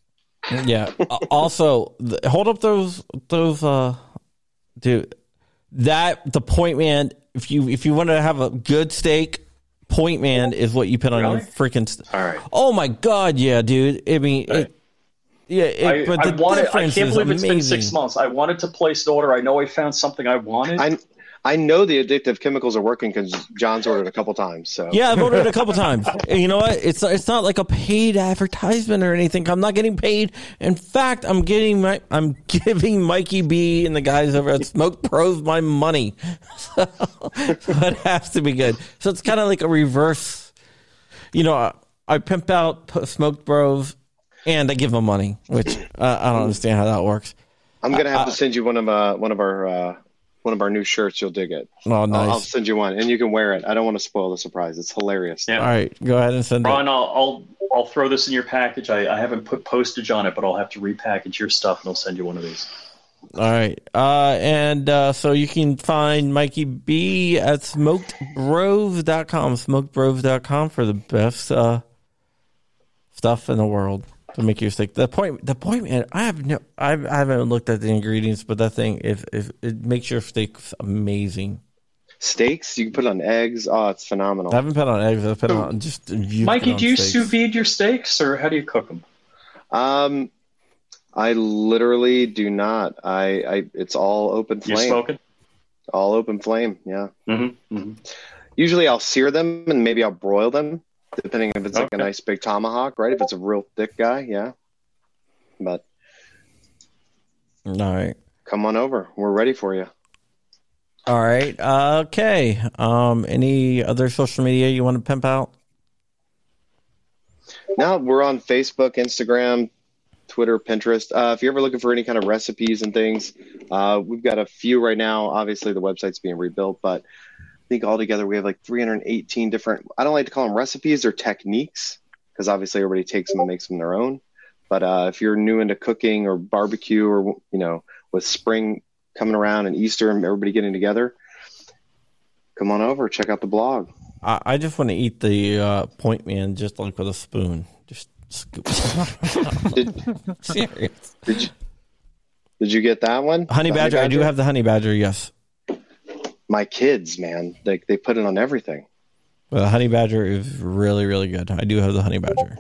Speaker 2: Yeah. Uh, also, th- hold up those those uh, dude. That the point man. If you if you want to have a good steak, point man is what you put on your freaking. St-
Speaker 5: All right.
Speaker 2: Oh my god, yeah, dude. I mean,
Speaker 5: Right.
Speaker 2: it, yeah, it,
Speaker 5: I,
Speaker 2: but
Speaker 5: I
Speaker 2: the
Speaker 5: wanted. I
Speaker 2: difference
Speaker 5: can't
Speaker 2: is
Speaker 5: believe it's been six months. I wanted to place an order. I know I found something I wanted.
Speaker 6: I I know the addictive chemicals are working because John's ordered a couple times. So
Speaker 2: Yeah, I've ordered it a couple times. And you know what? It's it's not like a paid advertisement or anything. I'm not getting paid. In fact, I'm getting my I'm giving Mikey B and the guys over at Smoke Bros my money. So, it has to be good. So it's kind of like a reverse. You know, I, I pimp out Smoke Bros and I give them money, which uh, I don't understand how that works.
Speaker 6: I'm gonna have to send you one of uh, one of our uh, one of our new shirts. You'll dig it.
Speaker 2: Oh,
Speaker 6: I'll, I'll send you one, and you can wear it. I don't want to spoil the surprise. It's hilarious.
Speaker 5: Yeah.
Speaker 2: All right, go ahead and send it.
Speaker 5: Ron, I'll, I'll I'll throw this in your package. I, I haven't put postage on it, but I'll have to repackage your stuff and I'll send you one of these.
Speaker 2: All right. Uh, and uh, so you can find Mikey B at smokedbros.com, smokedbros.com for the best uh, stuff in the world to make your steak. The point, the point, man, I have no, I've, I haven't looked at the ingredients, but that thing, if, if it makes your steaks amazing.
Speaker 6: Steaks, you can put it on eggs. Oh, it's phenomenal.
Speaker 2: I haven't put on eggs. I've put it on just. used
Speaker 5: Mikey,
Speaker 2: on
Speaker 5: do you
Speaker 2: steaks.
Speaker 5: sous vide your steaks or how do you cook them?
Speaker 6: Um, I literally do not. I, I it's all open
Speaker 5: You
Speaker 6: flame.
Speaker 5: smoking?
Speaker 6: All open flame. Yeah.
Speaker 5: Mm-hmm. mm-hmm.
Speaker 6: Usually I'll sear them and maybe I'll broil them, depending if it's like a nice big tomahawk, right? If it's a real thick guy, yeah. But
Speaker 2: All right.
Speaker 6: come on over. We're ready for you.
Speaker 2: All right. Uh, okay. Um, any other social media you want to pimp out?
Speaker 6: Now we're on Facebook, Instagram, Twitter, Pinterest. Uh, if you're ever looking for any kind of recipes and things, uh, we've got a few right now. Obviously, the website's being rebuilt, but I think altogether we have like 318 different. I don't like to call them recipes or techniques because obviously everybody takes them and makes them their own. But uh, if you're new into cooking or barbecue or you know with spring coming around and Easter and everybody getting together, come on over, check out the blog.
Speaker 2: I, I just want to eat the uh, point man just like with a spoon. Just scoop.
Speaker 6: Did,
Speaker 2: Serious.
Speaker 6: did you did you get that one?
Speaker 2: Honey
Speaker 6: The
Speaker 2: badger. I do have the honey badger. Yes,
Speaker 6: my kids, man. They they put it on everything.
Speaker 2: but the honey badger is really really good. I do have the honey badger.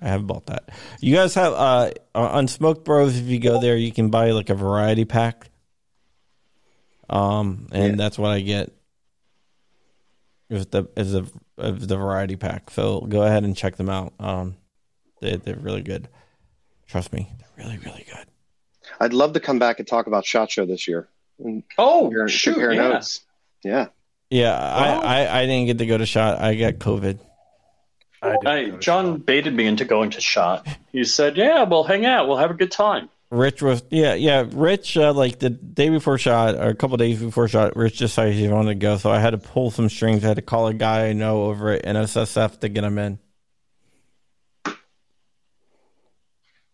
Speaker 2: I have bought that. You guys have uh on Smoke Bros. If you go there, you can buy like a variety pack. Um, and
Speaker 6: Yeah.
Speaker 2: that's what I get. Is the is the is the variety pack. So go ahead and check them out. Um, they they're really good. Trust me, they're really really good.
Speaker 6: I'd love to come back and talk about Shot Show this year. And
Speaker 5: Oh,
Speaker 6: compare,
Speaker 5: shoot.
Speaker 6: compare
Speaker 5: Yeah.
Speaker 6: notes. Yeah.
Speaker 2: Yeah,
Speaker 5: Well-
Speaker 2: I, I I didn't get to go to shot. I got COVID.
Speaker 7: I did
Speaker 5: I,
Speaker 7: go
Speaker 5: John
Speaker 7: shop.
Speaker 5: baited me into going to shot. He said, "Yeah, we'll hang out. We'll have a good time."
Speaker 2: Rich was yeah yeah. Rich uh, like the day before shot or a couple days before shot. Rich decided he wanted to go, so I had to pull some strings. I had to call a guy I know over at NSSF to get him in.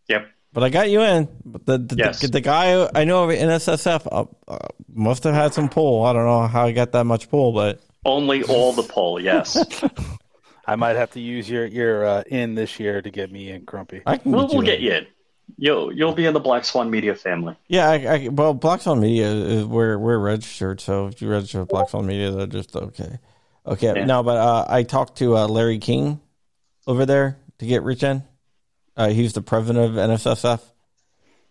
Speaker 5: Yep.
Speaker 2: But I got you in. The the,
Speaker 5: Yes.
Speaker 2: the, the guy I know of at NSSF uh, uh, must have had some pull. I don't know how he got that much pull, but
Speaker 5: Only all the pull, yes.
Speaker 7: I might have to use your your uh, in this year to get me in, Crumpy.
Speaker 2: I can
Speaker 5: we'll,
Speaker 2: get you
Speaker 5: we'll
Speaker 2: in.
Speaker 5: get you in. You'll you'll be in the Black Swan Media family.
Speaker 2: Yeah, I, I, well, Black Swan Media is we're we're registered, so if you register with Black Swan Media, they're just okay. Okay,
Speaker 5: Yeah.
Speaker 2: no, but uh, I talked to uh, Larry Keane over there to get Rich in. Uh, he's the president of NSSF.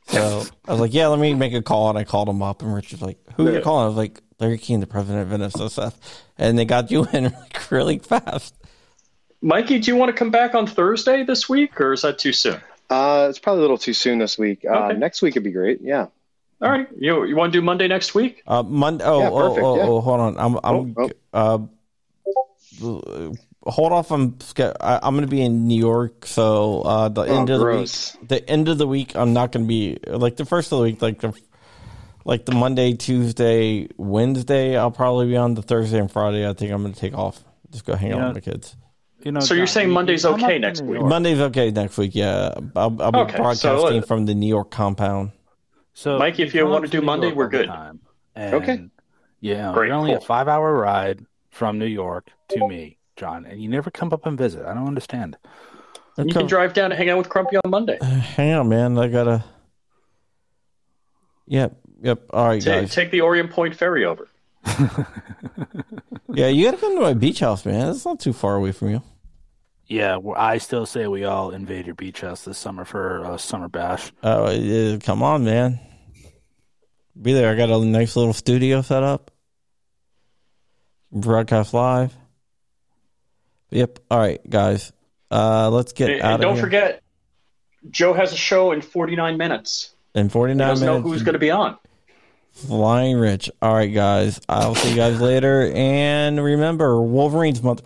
Speaker 2: So I was like, yeah, let me make a call, and I called him up, and Richard's like, who are you calling? I was like, Larry Keane, the president of NSSF, and they got you in like really fast.
Speaker 5: Mikey, do you want to come back on Thursday this week, or is that too soon?
Speaker 6: Uh, it's probably a little too soon this week. Uh,
Speaker 5: Okay.
Speaker 6: Next week would be great. Yeah.
Speaker 5: All right, you you want to do Monday next week?
Speaker 2: Uh, Monday. Oh,
Speaker 6: Yeah,
Speaker 2: oh,
Speaker 6: perfect,
Speaker 2: oh,
Speaker 6: yeah.
Speaker 2: oh, hold on. I'm, I'm,
Speaker 6: Oh,
Speaker 2: uh, hold off. I'm, I, I'm going to be in New York, so uh, the
Speaker 6: Oh,
Speaker 2: end of
Speaker 6: gross.
Speaker 2: the week, the end of the week, I'm not going to be like the first of the week, like the, like the Monday, Tuesday, Wednesday. I'll probably be on the Thursday and Friday. I think I'm going to take off. Just go hang out
Speaker 7: Yeah.
Speaker 2: with my kids.
Speaker 7: You know,
Speaker 5: So you're saying
Speaker 7: you-
Speaker 5: Monday's okay next week?
Speaker 2: Monday's okay next week. Yeah, I'll, I'll be
Speaker 5: Okay, so,
Speaker 2: broadcasting
Speaker 5: uh,
Speaker 2: from the New York compound.
Speaker 7: So
Speaker 5: Mikey, if you
Speaker 7: come
Speaker 5: wanna do Monday,
Speaker 7: York
Speaker 5: we're good.
Speaker 7: time, and
Speaker 6: Okay.
Speaker 7: Yeah,
Speaker 5: Great,
Speaker 7: you're only a five hour ride from New York to me, John, and you never come up and visit. I don't understand.
Speaker 5: You
Speaker 2: Okay.
Speaker 5: can drive down and hang out with Crumpy on Monday.
Speaker 2: Hang on, man. I gotta. Yep. Yep. All right,
Speaker 5: Ta-
Speaker 2: guys.
Speaker 5: take the Orient Point ferry over.
Speaker 2: Yeah, you gotta come to my beach house, man. It's not too far away from you.
Speaker 7: Yeah, well, I still say we all invade your beach house this summer for a summer bash.
Speaker 2: Oh, uh, come on, man. Be there. I got a nice little studio set up. Broadcast live. Yep. All right, guys. Uh, let's get
Speaker 5: And,
Speaker 2: out
Speaker 5: and don't
Speaker 2: here.
Speaker 5: forget, Joe has a show in 49 minutes.
Speaker 2: in
Speaker 5: He
Speaker 2: 49
Speaker 5: doesn't know who's going to be on.
Speaker 2: Flying Rich. All right, guys. I'll see you guys later. And remember, Wolverine's month.